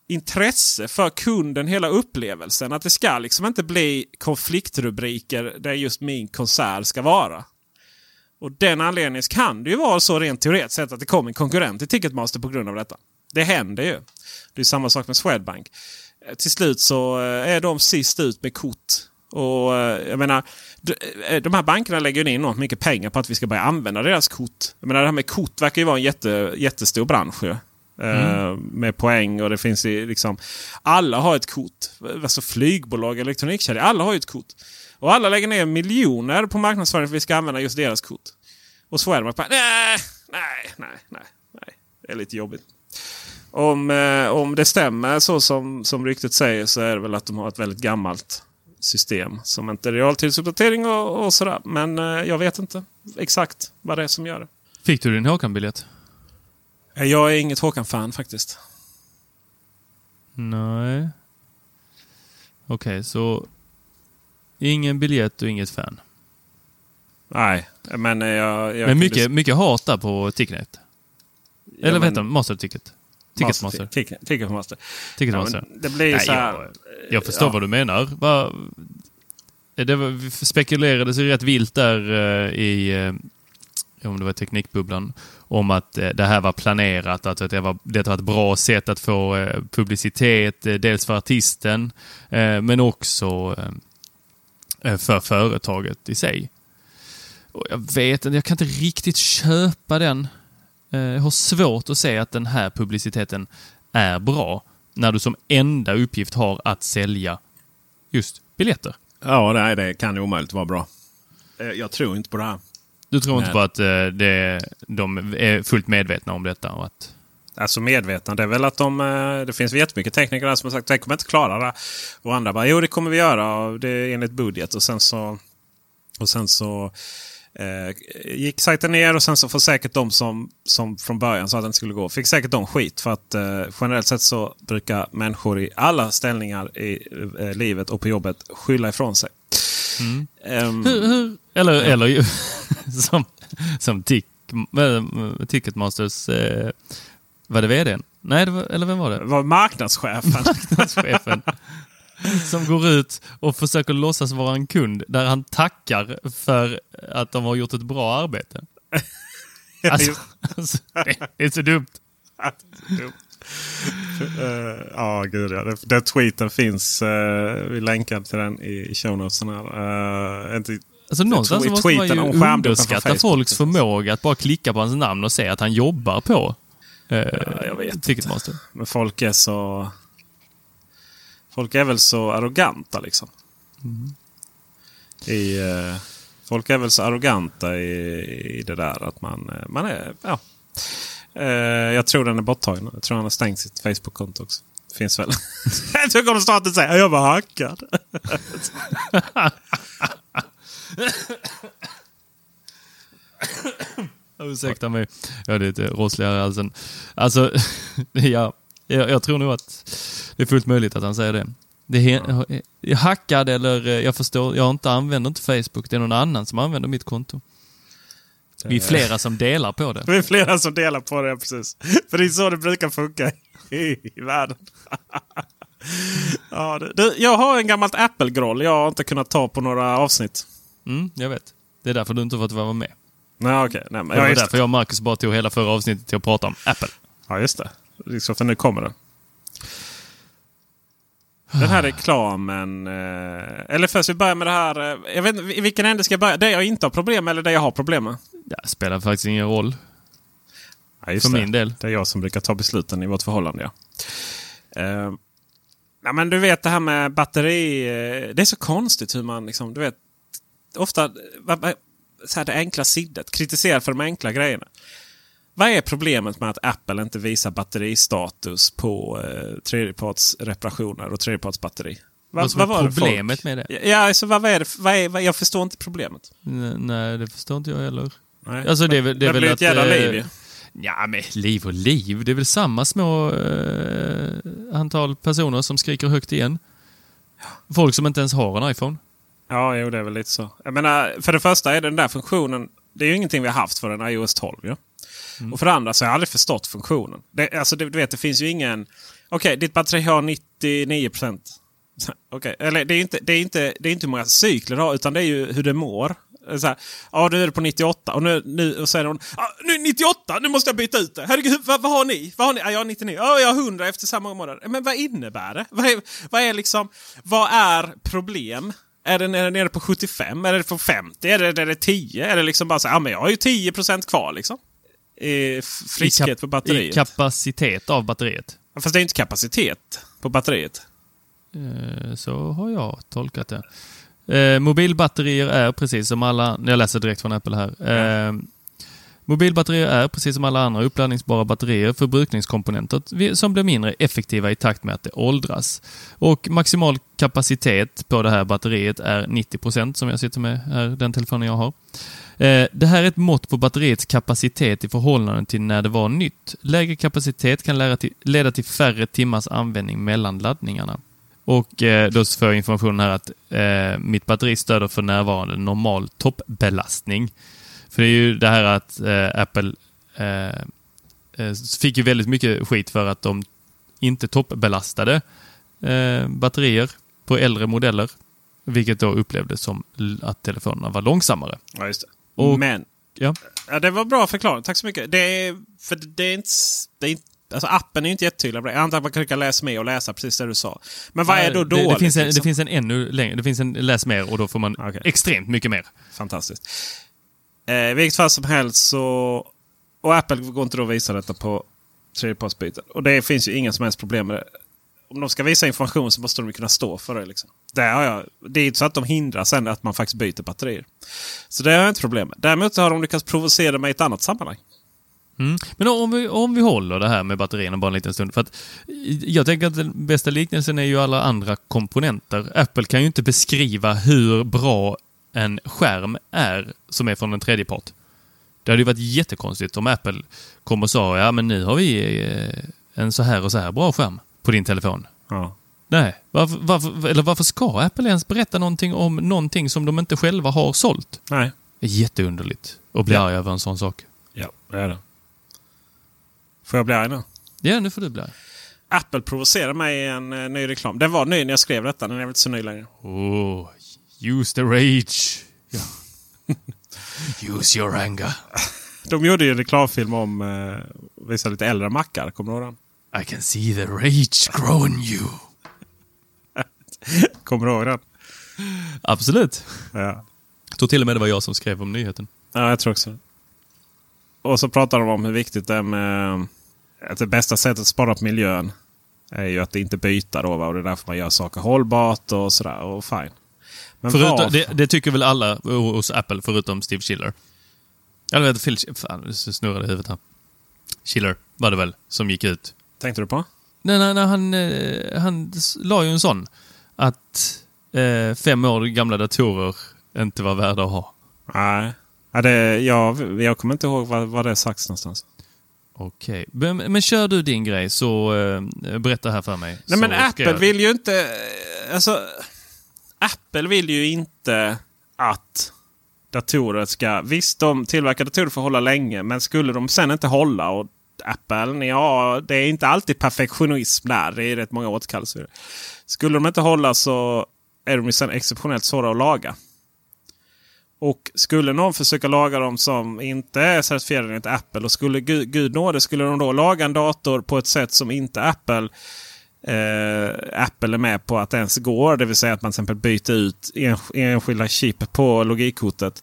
intresse för kunden, hela upplevelsen. Att det ska liksom inte bli konfliktrubriker där just min konsert ska vara. Och den anledningen kan det ju vara så rent teoretiskt sett att det kom en konkurrent till Ticketmaster på grund av detta. Det händer ju. Det är samma sak med Swedbank. Eh, Till slut så eh, är de sist ut med kort. Och eh, jag menar, de här bankerna lägger ju in enormt mycket pengar på att vi ska börja använda deras kort. Jag menar, det här med kort verkar ju vara en jätte, jättestor bransch. Ju. Eh, Med poäng och det finns ju liksom... Alla har ett kort. Alltså flygbolag, elektronikkedjor, alla har ju ett kort. Och alla lägger ner miljoner på marknadsföring för att vi ska använda just deras kort. Och Swedbank bara nej, nej, nej, nej, nej. Det är lite jobbigt. Om, eh, om det stämmer så som, som ryktet säger så är det väl att de har ett väldigt gammalt system. Som inte är realtidsuppdatering och, och sådär. Men eh, jag vet inte exakt vad det är som gör det. Fick du din Håkan-biljett? Eh, Jag är inget Håkan-fan faktiskt. Nej. Okej, så ingen biljett och inget fan. Nej, men jag... jag Men kunde- mycket, mycket hat där på Ticknet. Eller Ja, vad heter de? Master Ticket? Ticketmaster. Ticket- Ticketmaster. Ticketmaster. Ja, det blir Nej, så här... jag, jag förstår ja. vad du menar. Va, det var, vi spekulerades ju rätt vilt där eh, i, eh, om det var Teknikbubblan, om att eh, det här var planerat, att det var, det var ett bra sätt att få publicitet, dels för artisten, men också för företaget i sig. Och jag vet inte, jag kan inte riktigt köpa den. Eh, Jag har svårt att se att den här publiciteten är bra när du som enda uppgift har att sälja just biljetter. Ja, nej, det kan ju omöjligt vara bra. Eh, Jag tror inte på det här. Du tror inte Nej. på att eh, det, de är fullt medvetna om detta? Och att, Alltså medvetna, det är väl att de... eh, Det finns jättemycket tekniker där som har sagt att de kommer inte klara det. Och andra bara, jo det kommer vi göra det är enligt budget. Och sen så... Och sen så Eh, gick sajten ner och sen så får säkert de som, som från början sa att den inte skulle gå, fick säkert de skit. För att eh, generellt sett så brukar människor i alla ställningar i eh, livet och på jobbet skylla ifrån sig. Ehm, Hur, hur, eller, eller ju, som, som tick, äh, Ticketmasters... Eh, var det vdn? Nej, det var, eller vem var det? var marknadschefen. Marknadschefen. Som går ut och försöker låtsas vara en kund där han tackar för att de har gjort ett bra arbete. Alltså, alltså det, det är så dumt. Eh, Ja, gud ja. Den- Den tweeten finns. Uh, vi länkar till den i, i show notesen. Eh, inte, Alltså någonstans i måste man ju underskatta folks förmåga att bara klicka på hans namn och se att han jobbar på eh, jag vet Ticketmaster. Men folk är så... Folk är väl så arroganta liksom. I, eh, folk är väl så arroganta i, i det där att man, eh, man är... Ja. Eh, jag tror den är borttagen. Jag tror han har stängt sitt Facebook-konto också. Finns väl. jag tror kommer staten säga jag var hackad. Ursäkta mig. Jag är lite rossligare i halsen. Alltså, ja, jag, jag tror nog att det är fullt möjligt att han säger det. Det är jag är hackad eller eh, jag förstår, jag inte använder inte Facebook. Det är någon annan som använder mitt konto. Vi är flera som delar på det. Det är flera som delar på det, precis. För det är så det brukar funka i, världen. ja, du, jag har en gammalt Apple-groll jag har inte kunnat ta på några avsnitt. Mm, jag vet. Det är därför du inte fått vara med. Nej, okej. Nej, men, Det var därför det. jag och Marcus bara tog hela förra avsnittet till att prata om Apple. Ja, just det. Liksom för nu kommer den. Den här reklamen. Eh, eller först vi börjar med det här. Eh, jag vet inte, i vilken ände ska jag börja? Det jag inte har problem med eller det jag har problem med? Det spelar faktiskt ingen roll. Ja, För det. min del. Det är jag som brukar ta besluten i vårt förhållande. Ja. Eh, ja, men du vet det här med batteri. Det är så konstigt hur man liksom, du vet. Ofta så här det enkla siddet. Kritiserar för de enkla grejerna. Vad är problemet med att Apple inte visar batteristatus på eh, tredjepartsreparationer och tredjepartsbatteri? Va, Vad var problemet med det? Ja, alltså, vad är det? Vad är, vad, jag förstår inte problemet. N- Nej, det förstår inte jag heller. Nej. Alltså det är det är det väl blir att... ett jävla eh, liv ju. Ja, men liv och liv. Det är väl samma små eh, antal personer som skriker högt igen. Folk som inte ens har en iPhone. Ja, jo, det är väl lite så. Jag menar, för det första är den där funktionen. Det är ju ingenting vi har haft förrän iOS 12. Ja? Mm. Och för det andra så har jag aldrig förstått funktionen. Det, alltså, det, du vet, det finns ju ingen... Okej, ditt batteri har 99 procent. Okej, eller det är, inte, det, är inte, det är inte hur många cykler det har, utan det är ju hur det mår. Så här, ja, nu är det på 98 och nu, nu och säger hon ah, nu är 98, nu måste jag byta ut det. Herregud, vad, vad har ni? Vad har ni? Ja, jag har 99. Ja, jag har 100 efter samma månad. Men vad innebär det? Vad är, vad är liksom, vad är problem? Är den är den nere på 75? Är det på 50? Är det, är det 10? Är det liksom bara så här, ja men jag har ju 10 procent kvar liksom. F- friskhet på batteriet. I kapacitet av batteriet. Fast det är inte kapacitet på batteriet. Eh, Så har jag tolkat det. Eh, mobilbatterier är precis som alla... Jag läser direkt från Apple här. Eh, mobilbatterier är precis som alla andra uppladdningsbara batterier förbrukningskomponenter som blir mindre effektiva i takt med att det åldras. Och maximal kapacitet på det här batteriet är 90% som jag sitter med här, den telefonen jag har. Eh, det här är ett mått på batteriets kapacitet i förhållande till när det var nytt. Lägre kapacitet kan leda till färre timmars användning mellan laddningarna. Och eh, då får jag information här att eh, mitt batteri stöder för närvarande normal toppbelastning. För det är ju det här att eh, Apple eh, eh, fick ju väldigt mycket skit för att de inte toppbelastade eh, batterier på äldre modeller. Vilket då upplevdes som att telefonerna var långsammare. Ja, just det. Och- Men Ja. Ja, det var bra förklarat. Tack så mycket. Det är, för det är inte... Det är inte alltså appen är inte jättetydlig det. Jag antar att man kan klicka läs med och läsa precis det du sa. Men vad är då det, dåligt? det, finns en, liksom? det finns en ännu längre. Det finns en läs mer och då får man Okej. extremt mycket mer. Fantastiskt. Eh, I vilket fall som helst så... Och Apple går inte då att visa detta på tredjepartsbyten. Och det finns ju inga som helst problem med det. Om de ska visa information så måste de ju kunna stå för det. Liksom. Det, har jag, det är inte så att de hindrar sen att man faktiskt byter batterier. Så det har jag inte problem med. Däremot har de lyckats provocera mig i ett annat sammanhang. Mm. Men om vi, om vi håller det här med batterierna bara en liten stund. För att jag tänker att den bästa liknelsen är ju alla andra komponenter. Apple kan ju inte beskriva hur bra en skärm är som är från en tredje part. Det hade ju varit jättekonstigt om Apple kom och sa ja men nu har vi eh, en så här och så här bra skärm på din telefon. Ja. Nej, varför, varför, eller varför ska Apple ens berätta någonting om någonting som de inte själva har sålt? Nej. Det är jätteunderligt att bli Ja. arg över en sån sak. Ja, det är det. Får jag bli arg nu? Ja, nu får du bli arg. Apple provocerar mig i en eh, ny reklam. Den var ny när jag skrev detta. Den är väl inte så ny längre. Oh, use the rage. Ja. use your anger. De gjorde ju en reklamfilm om eh, vissa lite äldre mackar. Kommer du ihåg den? I can see the rage grow in you. Kommer du ihåg den? Absolut. Ja. Jag tror till och med det var jag som skrev om nyheten. Ja, jag tror också. Och så pratar de om hur viktigt det är med att det bästa sättet att spara på miljön är ju att inte byta då. Va? Och det är därför man gör saker hållbart och sådär. Och fine. Men Förutom, det, det tycker väl alla hos Apple förutom Steve Schiller. Eller vet Phil... Fan, det snurrade i huvudet här. Schiller var det väl som gick ut. Tänkte du på? Nej, nej, nej han, eh, han la ju en sån. Att eh, fem år gamla datorer inte var värda att ha. Nej. Ja, det, jag, jag kommer inte ihåg vad, vad det är sagt någonstans. Okej. Men, men kör du din grej så eh, berätta här för mig. Nej men Apple jag- vill ju inte... Alltså, Apple vill ju inte att datorer ska... Visst, de tillverkar datorer för att hålla länge. Men skulle de sen inte hålla och Apple, ja, det är inte alltid perfektionism där. Det är rätt många återkallelser. Skulle de inte hålla så är de ju sen exceptionellt svåra att laga. Och skulle någon försöka laga dem som inte är certifierade enligt Apple och skulle Gud, Gud nåde skulle de då laga en dator på ett sätt som inte Apple eh, Apple är med på att ens går. Det vill säga att man till exempel byter ut en, enskilda chip på logikkortet.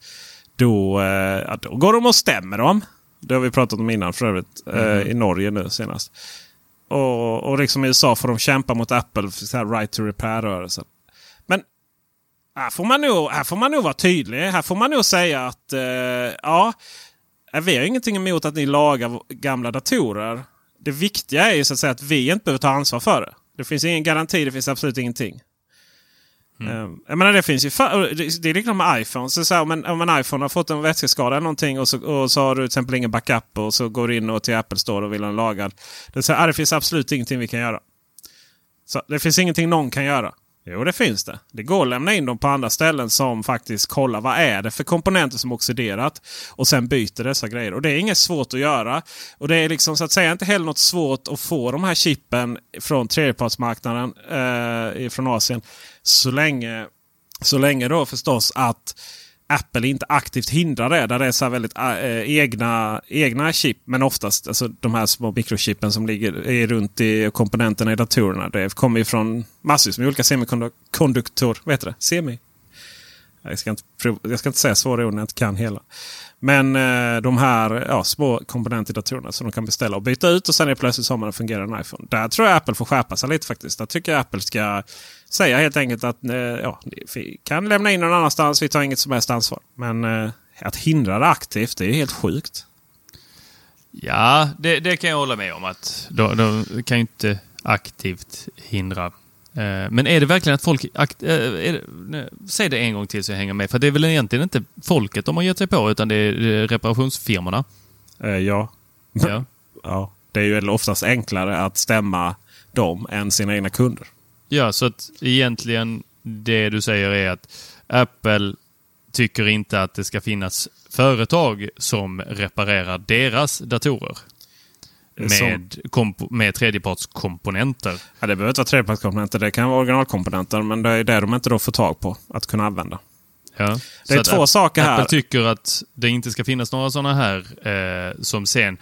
Då, eh, då går de och stämmer dem. Det har vi pratat om innan för övrigt. Eh, I Norge nu senast. Och, och liksom i USA får de kämpa mot Apple för så här right to repair-rörelsen. Men här får, man nog, här får man nog vara tydlig. Här får man nog säga att eh, ja, vi har ingenting emot att ni lagar gamla datorer. Det viktiga är ju så att säga att vi inte behöver ta ansvar för det. Det finns ingen garanti, det finns absolut ingenting. Eh, Jag menar det finns ju det det är likadant med iPhone. Så så här, om, en, om en iPhone har fått en vätskeskada eller någonting och så, och så har du till exempel ingen backup och så går du in och till Apple Store och vill ha den lagad. Det, så här, det finns absolut ingenting vi kan göra. Så Det finns ingenting någon kan göra. Jo, det finns det. Det går att lämna in dem på andra ställen som faktiskt kollar vad är det för komponenter som oxiderat. Och sen byter dessa grejer. Och det är inget svårt att göra. Och det är liksom så att säga inte heller något svårt att få de här chippen från tredjepartsmarknaden eh, från Asien. Så länge, så länge då förstås att Apple inte aktivt hindrar det. Där det är så här väldigt äh, äh egna, egna chip. Men oftast alltså, de här små mikrochippen som ligger är runt i komponenterna i datorerna. Det kommer ju från massvis med olika semikonduktor. Vad heter det? Semi? Jag ska inte, prov- jag ska inte säga svåra ord när jag inte kan hela. Men äh, de här ja, små komponenter i datorerna som de kan beställa och byta ut och sen är det plötsligt så har man en fungerande iPhone. Där tror jag Apple får skärpa sig lite faktiskt. Där tycker jag Apple ska säga helt enkelt att eh, ja, vi kan lämna in någon annanstans. Vi tar inget som helst ansvar. Men eh, att hindra det aktivt, det är helt sjukt. Ja, det, det kan jag hålla med om. att De, de kan ju inte aktivt hindra. Eh, Men är det verkligen att folk... Akt, det, nej, säg det en gång till så jag hänger med. För det är väl egentligen inte folket de har gett sig på, utan det är reparationsfirmorna. Ja. Ja. ja. Det är ju oftast enklare att stämma dem än sina egna kunder. Ja, så att egentligen det du säger är att Apple tycker inte att det ska finnas företag som reparerar deras datorer. Med, komp- med tredjepartskomponenter. Ja, det behöver inte vara tredjepartskomponenter. Det kan vara originalkomponenter. Men det är det de inte då får tag på att kunna använda. Ja. Det är två saker här. Apple tycker att det inte ska finnas några sådana här eh, som sen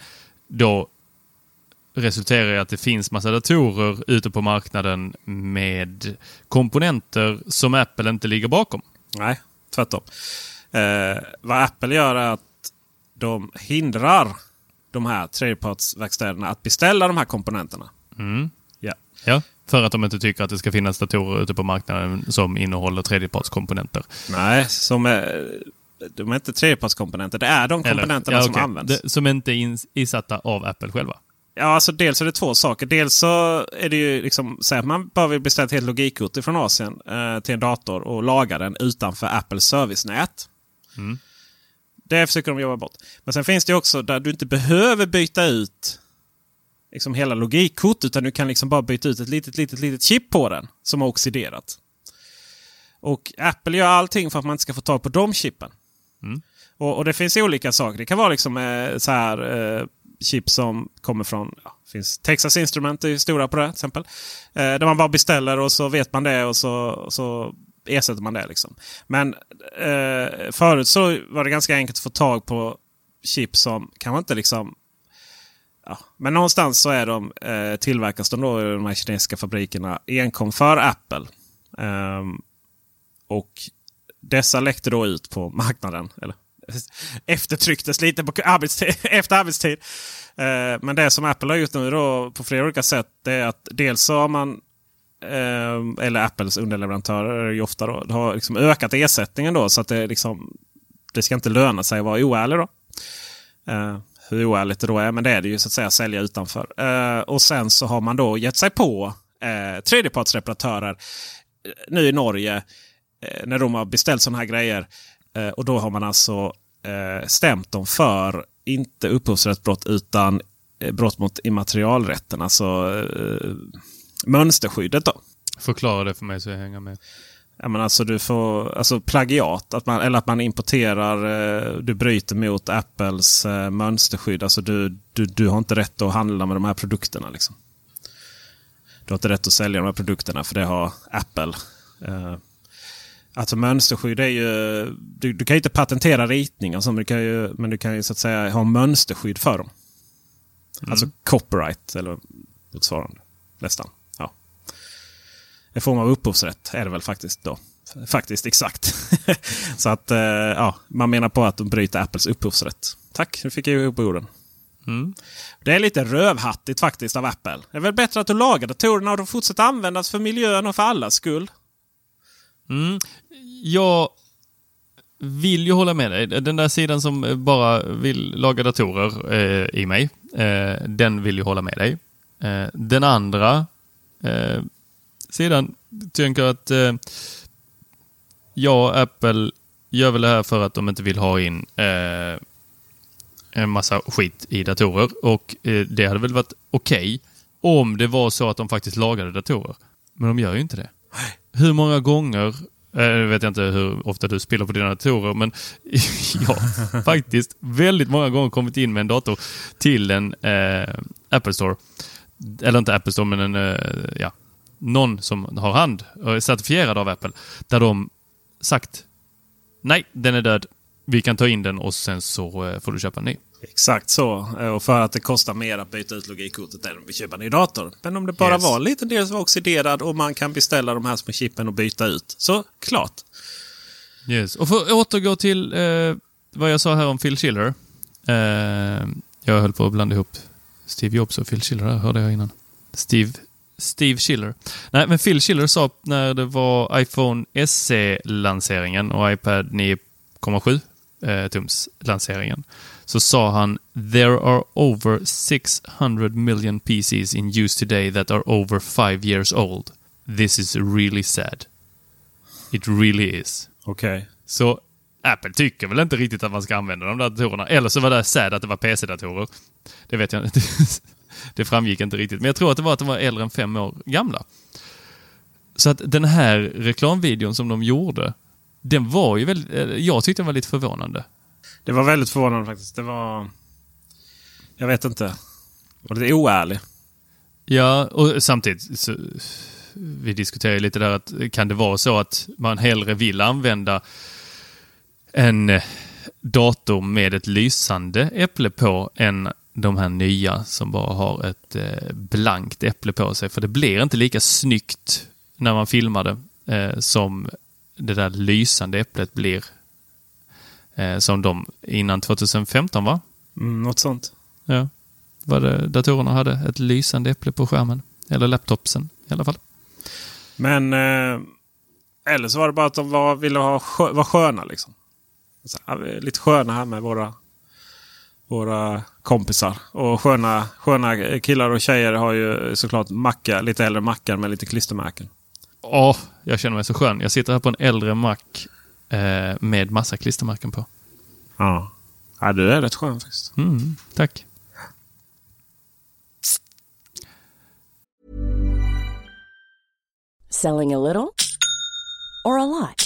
då resulterar i att det finns massa datorer ute på marknaden med komponenter som Apple inte ligger bakom. Nej, tvärtom. Eh, vad Apple gör är att de hindrar de här tredjepartsverkstäderna att beställa de här komponenterna. Mm. Ja. Ja, för att de inte tycker att det ska finnas datorer ute på marknaden som innehåller tredjepartskomponenter. Nej, som är, de är inte tredjepartskomponenter. Det är de komponenterna ja, som används. Det, som inte är ins- insatta av Apple själva. Ja, alltså dels är det två saker. Dels så är det ju liksom så att man bara vill beställa ett helt logikkort från Asien eh, till en dator och laga den utanför Apples servicenät. Mm. Det försöker de jobba bort. Men sen finns det också där du inte behöver byta ut liksom hela logikkort utan du kan liksom bara byta ut ett litet, litet, litet chip på den som har oxiderat. Och Apple gör allting för att man inte ska få tag på de chippen. Mm. Och, och, det finns olika saker. Det kan vara liksom eh, så här eh, chip som kommer från ja, finns Texas Instrument är stora på det till exempel. Eh, där man bara beställer och så vet man det och så, och så ersätter man det. Liksom. Men eh, förut så var det ganska enkelt att få tag på chip som kanske inte liksom Ja, men någonstans så är de, eh, tillverkas de då i de här kinesiska fabrikerna enkom för Apple. Um, och dessa läckte då ut på marknaden. Eller eftertrycktes lite på arbetstid, efter arbetstid. Eh, men det som Apple har gjort nu då på flera olika sätt det är att dels så har man eh, eller Apples underleverantörer är ju ofta då, har liksom ökat ersättningen då så att det liksom det ska inte löna sig att vara oärlig. Då. Eh, hur oärligt det då är, men det är det ju så att säga sälja utanför. Eh, och sen så har man då gett sig på eh, tredjepartsreparatörer eh, nu i Norge eh, när de har beställt sådana här grejer. Eh, och då har man alltså eh, stämt dem för inte upphovsrättsbrott utan eh, brott mot immaterialrätten. Alltså eh, mönsterskyddet. då. Förklara det för mig så jag hänger med. Ja, men alltså du får alltså plagiat, att man, eller att man importerar, eh, du bryter mot Apples eh, mönsterskydd. Alltså du, du, du har inte rätt att handla med de här produkterna. Liksom. Du har inte rätt att sälja de här produkterna för det har Apple. Eh, Alltså mönsterskydd är ju... Du, du kan ju inte patentera ritningar men du kan ju, men du kan ju så att säga ha mönsterskydd för dem. Mm. Alltså copyright eller motsvarande. Nästan. Ja. En form av upphovsrätt är det väl faktiskt då. Faktiskt exakt. så att eh, ja, man menar på att de bryter Apples upphovsrätt. Tack, nu fick jag ihop orden. Mm. Det är lite rövhattigt faktiskt av Apple. Det är väl bättre att du lagar datorerna och de fortsätter användas för miljön och för allas skull. Mm jag vill ju hålla med dig. Den där sidan som bara vill laga datorer eh, i mig, eh, den vill ju hålla med dig. Eh, den andra eh, sidan tänker att eh, jag Apple gör väl det här för att de inte vill ha in eh, en massa skit i datorer och eh, det hade väl varit okej okay om det var så att de faktiskt lagade datorer. Men de gör ju inte det. Hur många gånger eh, nu vet jag inte hur ofta du spelar på dina datorer, men jag har faktiskt väldigt många gånger kommit in med en dator till en eh, Apple Store. Eller inte Apple Store, men en, eh, ja, någon som har hand och är certifierad av Apple. Där de sagt nej, den är död. Vi kan ta in den och sen så eh, får du köpa en ny. Exakt så. Eh, och för att det kostar mer att byta ut logikkortet än att köpa en ny dator. Men om det bara yes. var en liten del som var oxiderad och man kan beställa de här små chippen och byta ut. Så klart. Yes. Och för att återgå till eh, vad jag sa här om Phil Schiller. Eh, jag höll på att blanda ihop Steve Jobs och Phil Schiller, där hörde jag innan. Steve, Steve Schiller. Nej, men Phil Schiller sa när det var iPhone SE-lanseringen och iPad 9,7 eh, tums lanseringen så sa han “There are over 600 million PCs in use today that are over five years old. This is really sad. It really is.” Okej. Okay. Så Apple tycker väl inte riktigt att man ska använda de där datorerna. Eller så var det sad att det var PC-datorer. Det vet jag inte. det framgick inte riktigt. Men jag tror att det var att de var äldre än fem år gamla. Så att den här reklamvideon som de gjorde, den var ju väldigt... Eh, jag tyckte den var lite förvånande. Det var väldigt förvånande faktiskt. Det var... Jag vet inte. Var lite oärlig. Ja, och samtidigt så, vi diskuterar lite där att kan det vara så att man hellre vill använda en dator med ett lysande äpple på än de här nya som bara har ett eh, blankt äpple på sig. För det blir inte lika snyggt när man filmar det eh, som det där lysande äpplet blir Eh, som de innan 2015 va? Mm, något sånt. Ja. Var det, datorerna hade ett lysande äpple på skärmen. Eller laptopsen i alla fall. Men eh, eller så var det bara att de var, ville ha, vara sköna. Liksom. Så, lite sköna här med våra våra kompisar. Och sköna, sköna killar och tjejer har ju såklart mackar, lite äldre mackar med lite klistermärken. Åh, jag känner mig så skön. Jag sitter här på en äldre mack eh, med massa klistermärken på. Ja. ja, du är rätt skön faktiskt. Mm, tack. Selling a little or a lot?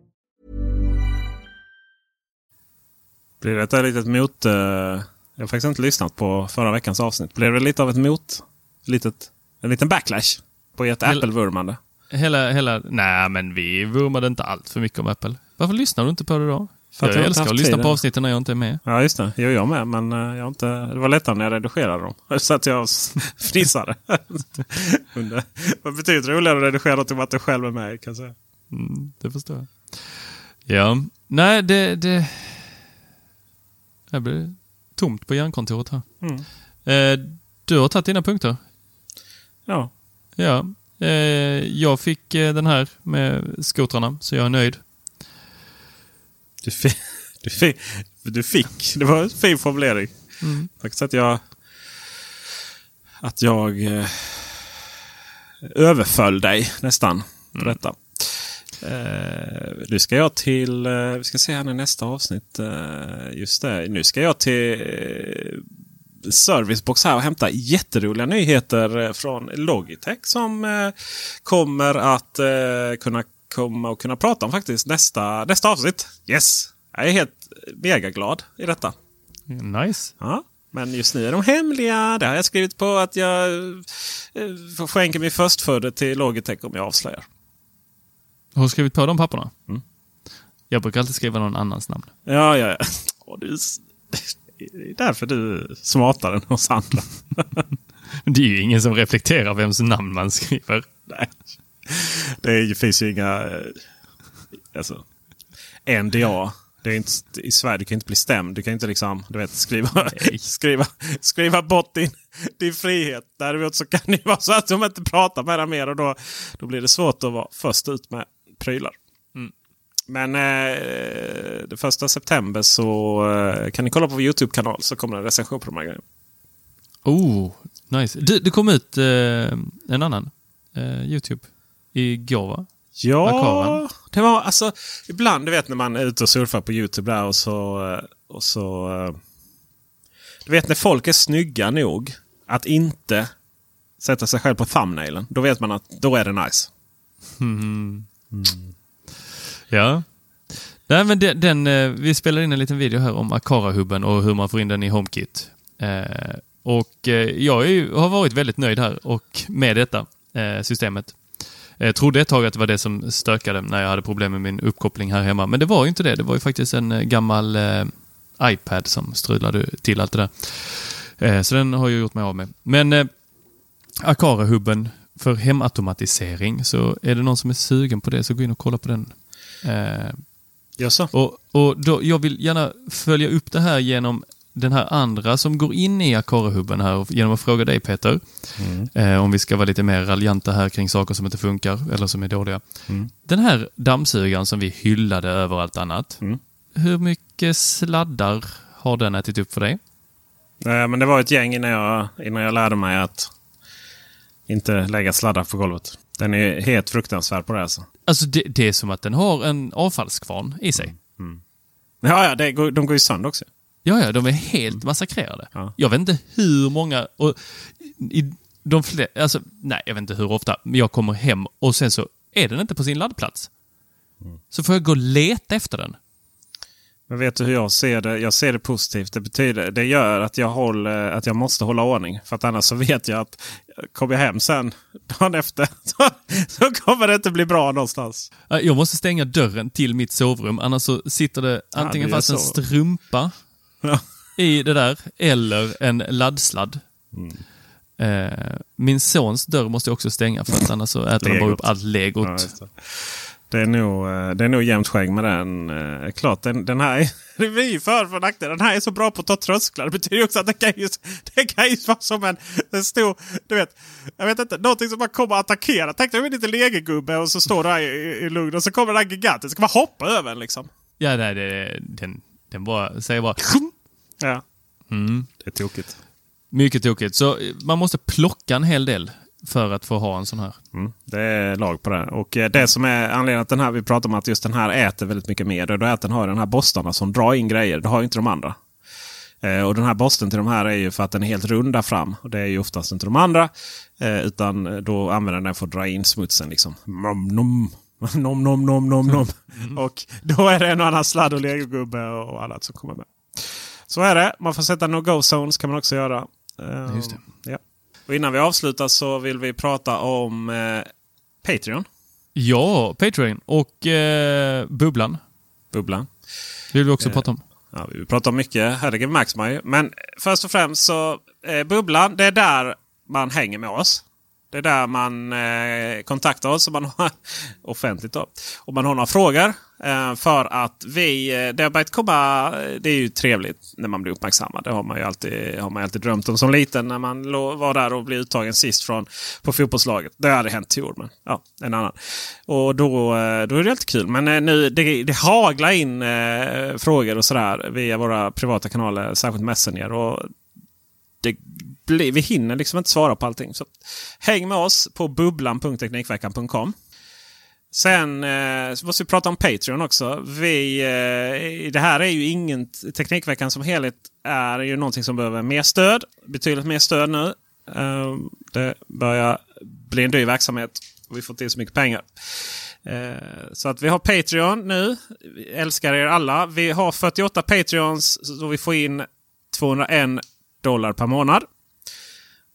Blir det ett litet mot... eh, jag har faktiskt inte lyssnat på förra veckans avsnitt. Blev det lite av ett mot... Litet, en liten backlash på ert Apple-vurmande? Hela, hela... Nej, men vi vurmade inte allt för mycket om Apple. Varför lyssnar du inte på det då? För att jag jag älskar att lyssna på avsnitten när jag inte är med. Ja, just det. Jo, jag med. Men eh, jag inte, det var lättare när jag redigerade dem. Så att jag fnissade. Under- Vad betyder det roligare att redigera något än att du själv är med? Kan jag säga. Mm, det förstår jag. Ja, nej det... det... Det blir tomt på hjärnkontoret här. Mm. Eh, du har tagit dina punkter. Ja. Ja. Eh, jag fick eh, den här med skotrarna, så jag är nöjd. Du fick, du fick, du fick. Det var en fin formulering. Mm. Faktiskt att jag... Att jag överföll dig nästan på detta. Eh, nu ska jag till... Eh, vi ska se här i nästa avsnitt. Eh, just det. Nu ska jag till Servicebox här och hämta jätteroliga nyheter från Logitech som kommer att kunna komma och kunna prata om faktiskt nästa, nästa avsnitt. Yes! Jag är helt megaglad i detta. Nice. Ja, men just nu är de hemliga. Det har jag skrivit på att jag skänker min förstfödde till Logitech om jag avslöjar. Har du skrivit på de papperna? Mm. Jag brukar alltid skriva någon annans namn. Ja, ja, ja. Du, det är därför du är smartare än oss andra. Det är ju ingen som reflekterar vems namn man skriver. Nej. Det är, finns ju inga... eh, Alltså, NDA. Det är inte, I Sverige du kan inte bli stämd. Du kan inte liksom, du vet, skriva, skriva, skriva bort din, din frihet. Däremot så kan det vara så att de inte pratar med dig mer och då, då blir det svårt att vara först ut med prylar. Mm. Men eh, den första september så eh, kan ni kolla på vår YouTube-kanal så kommer det en recension på de här grejerna. Oh, nice. Du, det kom ut eh, en annan eh, YouTube igår va? Ja, det var alltså ibland du vet när man är ute och surfar på Youtube där och så... eh, Och så eh, du vet när folk är snygga nog att inte sätta sig själv på thumbnailen. Då vet man att då är det nice. Mm. Mm. Ja. Nej, men den, den, eh, vi spelade in en liten video här om Akara-hubben och hur man får in den i HomeKit. Eh, och eh, jag är, har varit väldigt nöjd här och med detta eh, systemet. Jag trodde ett tag att det var det som stökade när jag hade problem med min uppkoppling här hemma. Men det var ju inte det. Det var ju faktiskt en eh, gammal eh, iPad som strulade till allt det där. Så den har jag gjort mig av med. Men Akara-hubben för hemautomatisering, så är det någon som är sugen på det så gå in och kolla på den. Eh, Jaså? och, och då, jag vill gärna följa upp det här genom den här andra som går in i Akara-hubben här och- genom att fråga dig Peter. Eh, om vi ska vara lite mer raljanta här kring saker som inte funkar eller som är dåliga. Den här dammsugaren som vi hyllade över allt annat. Hur mycket sladdar har den ätit upp för dig? Eh, Men det var ett gäng innan jag, innan jag lärde mig att inte lägga sladdar på golvet. Den är helt fruktansvärd på det alltså. Alltså det, det är som att den har en avfallskvarn i sig. Ja, ja det de går ju sönder också. Ja, ja, de är helt massakrerade. Ja. Jag vet inte hur många... Och i de fler, alltså, nej, jag vet inte hur ofta, men jag kommer hem och sen så är den inte på sin laddplats. Så får jag gå och leta efter den. Men vet du hur jag ser det? Jag ser det positivt. Det, betyder, det gör att jag, håller, att jag måste hålla ordning. För att annars så vet jag att kommer jag hem sen dagen efter så, så kommer det inte bli bra någonstans. Jag måste stänga dörren till mitt sovrum, annars så sitter det antingen det är fast en strumpa Ja. i det där, eller en laddsladd. Mm. Eh, min sons dörr måste jag också stänga för att annars så äter de bara upp allt legot. Ja, det. Är nog, eh, det är nog jämnt skägg med den. Eh, Klart, den, den här är, det är ju för för nackdel. Den här är så bra på att ta trösklar. Det betyder också att det kan ju, det kan ju vara som en, en stor, du vet, jag vet inte, någonting som bara kommer att attackera. Tänk dig en liten legogubbe och så står du här i, i, i lugn och så kommer den här gigantiska bara hoppa över en liksom. Ja, nej, det, den, den bara, säger bara... Ja, Mm. det är tokigt. Mycket tokigt. Så eh, man måste plocka en hel del för att få ha en sån här. Mm, det är lag på det. Och eh, det som är anledningen att den här, vi pratar om att just den här äter väldigt mycket mer. Det är att den har den här borstarna som drar in grejer. Det har ju inte de andra. Eh, och den här borsten till de här är ju för att den är helt rund där fram. Och det är ju oftast inte de andra. Eh, utan då använder den för att dra in smutsen. Liksom. Nom, nom. Nom, nom, nom, nom, nom. Och då är det en och annan sladd och legogubbe och annat som kommer med. Så är det. Man får sätta no-go zones kan man också göra. Just det. Ja. Och innan vi avslutar så vill vi prata om eh, Patreon. Ja, Patreon och eh, Bubblan Bubblan. vill vi också prata om. Ja, vi pratar om mycket. Herregud, märks man ju. Men först och främst så eh, Bubblan, det är där man hänger med oss. Det är där man eh, kontaktar oss om man har, offentligt. Då. Om man har några frågor. Eh, för att vi, eh, det har börjat komma, eh, det är ju trevligt när man blir uppmärksammad. Det har man ju alltid, har man alltid drömt om som liten när man var där och blev uttagen sist från, på fotbollslaget. Det hade hänt i år, men ja, en annan. Och då, då är det alltid kul. Men nu, det, det haglar in eh, frågor och sådär via våra privata kanaler, särskilt Messenger. Och det vi hinner liksom inte svara på allting. Så häng med oss på bubblan.teknikveckan.com. Sen eh, måste vi prata om Patreon också. Vi, eh, det här är ju ingen... Teknikveckan som helhet är ju någonting som behöver mer stöd. Betydligt mer stöd nu. Eh, det börjar bli en dyr verksamhet. Och vi får inte in så mycket pengar. Eh, så att vi har Patreon nu. Vi älskar er alla. Vi har 48 Patreons så vi får in 201 dollar per månad.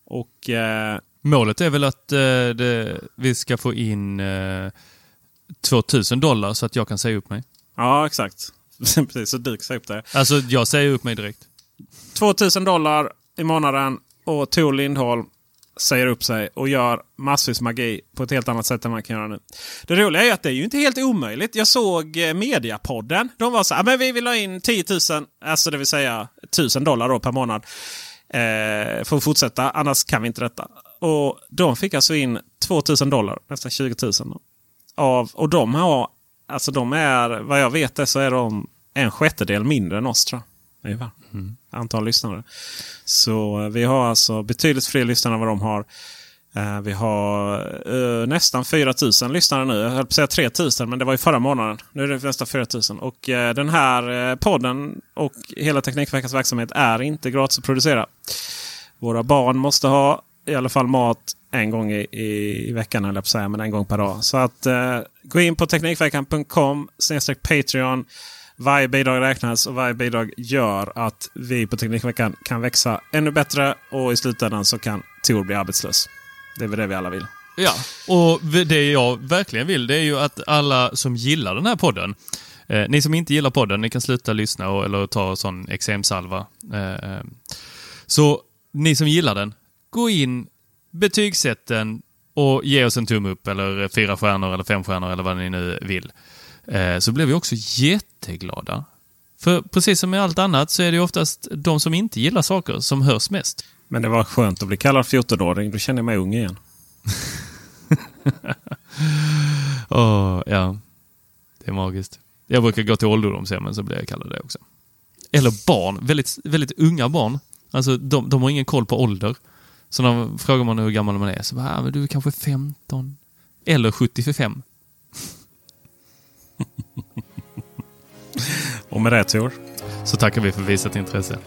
Och eh, Målet är väl att eh, det, vi ska få in eh, 2000 dollar så att jag kan säga upp mig. ja, exakt. Precis, så du kan säga upp det. Alltså, jag säger upp mig direkt. 2000 dollar i månaden och Tor Lindholm säger upp sig och gör massvis magi på ett helt annat sätt än man kan göra nu. Det roliga är att det är ju inte helt omöjligt. Jag såg eh, Mediapodden. De var så här, men vi vill ha in 10 000, alltså det vill säga 1000 dollar då per månad. Eh, för att fortsätta, annars kan vi inte detta. Och de fick alltså in 2000 dollar, nästan 20 000. Då, av, och de har, alltså de är, vad jag vet det, så är de en sjättedel mindre än oss tror jag. Ungefär. Antal lyssnare. Så eh, vi har alltså betydligt fler lyssnare än vad de har. Eh, vi har eh, nästan 4000 lyssnare nu. Jag höll på att säga 3000 men det var ju förra månaden. Nu är det nästan 4000. Och eh, den här eh, podden och hela Teknikveckans verksamhet är inte gratis att producera. Våra barn måste ha i alla fall mat en gång i, i, i veckan, eller på säga, men en gång per dag. Så att eh, gå in på Teknikveckan.com Patreon. Varje bidrag räknas och varje bidrag gör att vi på Teknikveckan kan växa ännu bättre och i slutändan så kan Tor bli arbetslös. Det är väl det vi alla vill. Ja, och det jag verkligen vill det är ju att alla som gillar den här podden Eh, ni som inte gillar podden, ni kan sluta lyssna och, eller ta sån eksemsalva. Eh, eh, så ni som gillar den, gå in, betygsätt den och ge oss en tumme upp eller fyra stjärnor eller fem stjärnor eller vad ni nu vill. Eh, så blir vi också jätteglada. För precis som med allt annat så är det oftast de som inte gillar saker som hörs mest. Men det var skönt att bli kallad 14-åring. Då känner jag mig ung igen. oh, ja, det är magiskt. Jag brukar gå till ålderdomshemmen så blir jag kallad det också. Eller barn, väldigt, väldigt unga barn. Alltså de, de har ingen koll på ålder. Så när frågar man hur gammal man är så bara, ah, men du är kanske 15. Eller 75. Och med det Tor. Så tackar vi för visat intresse.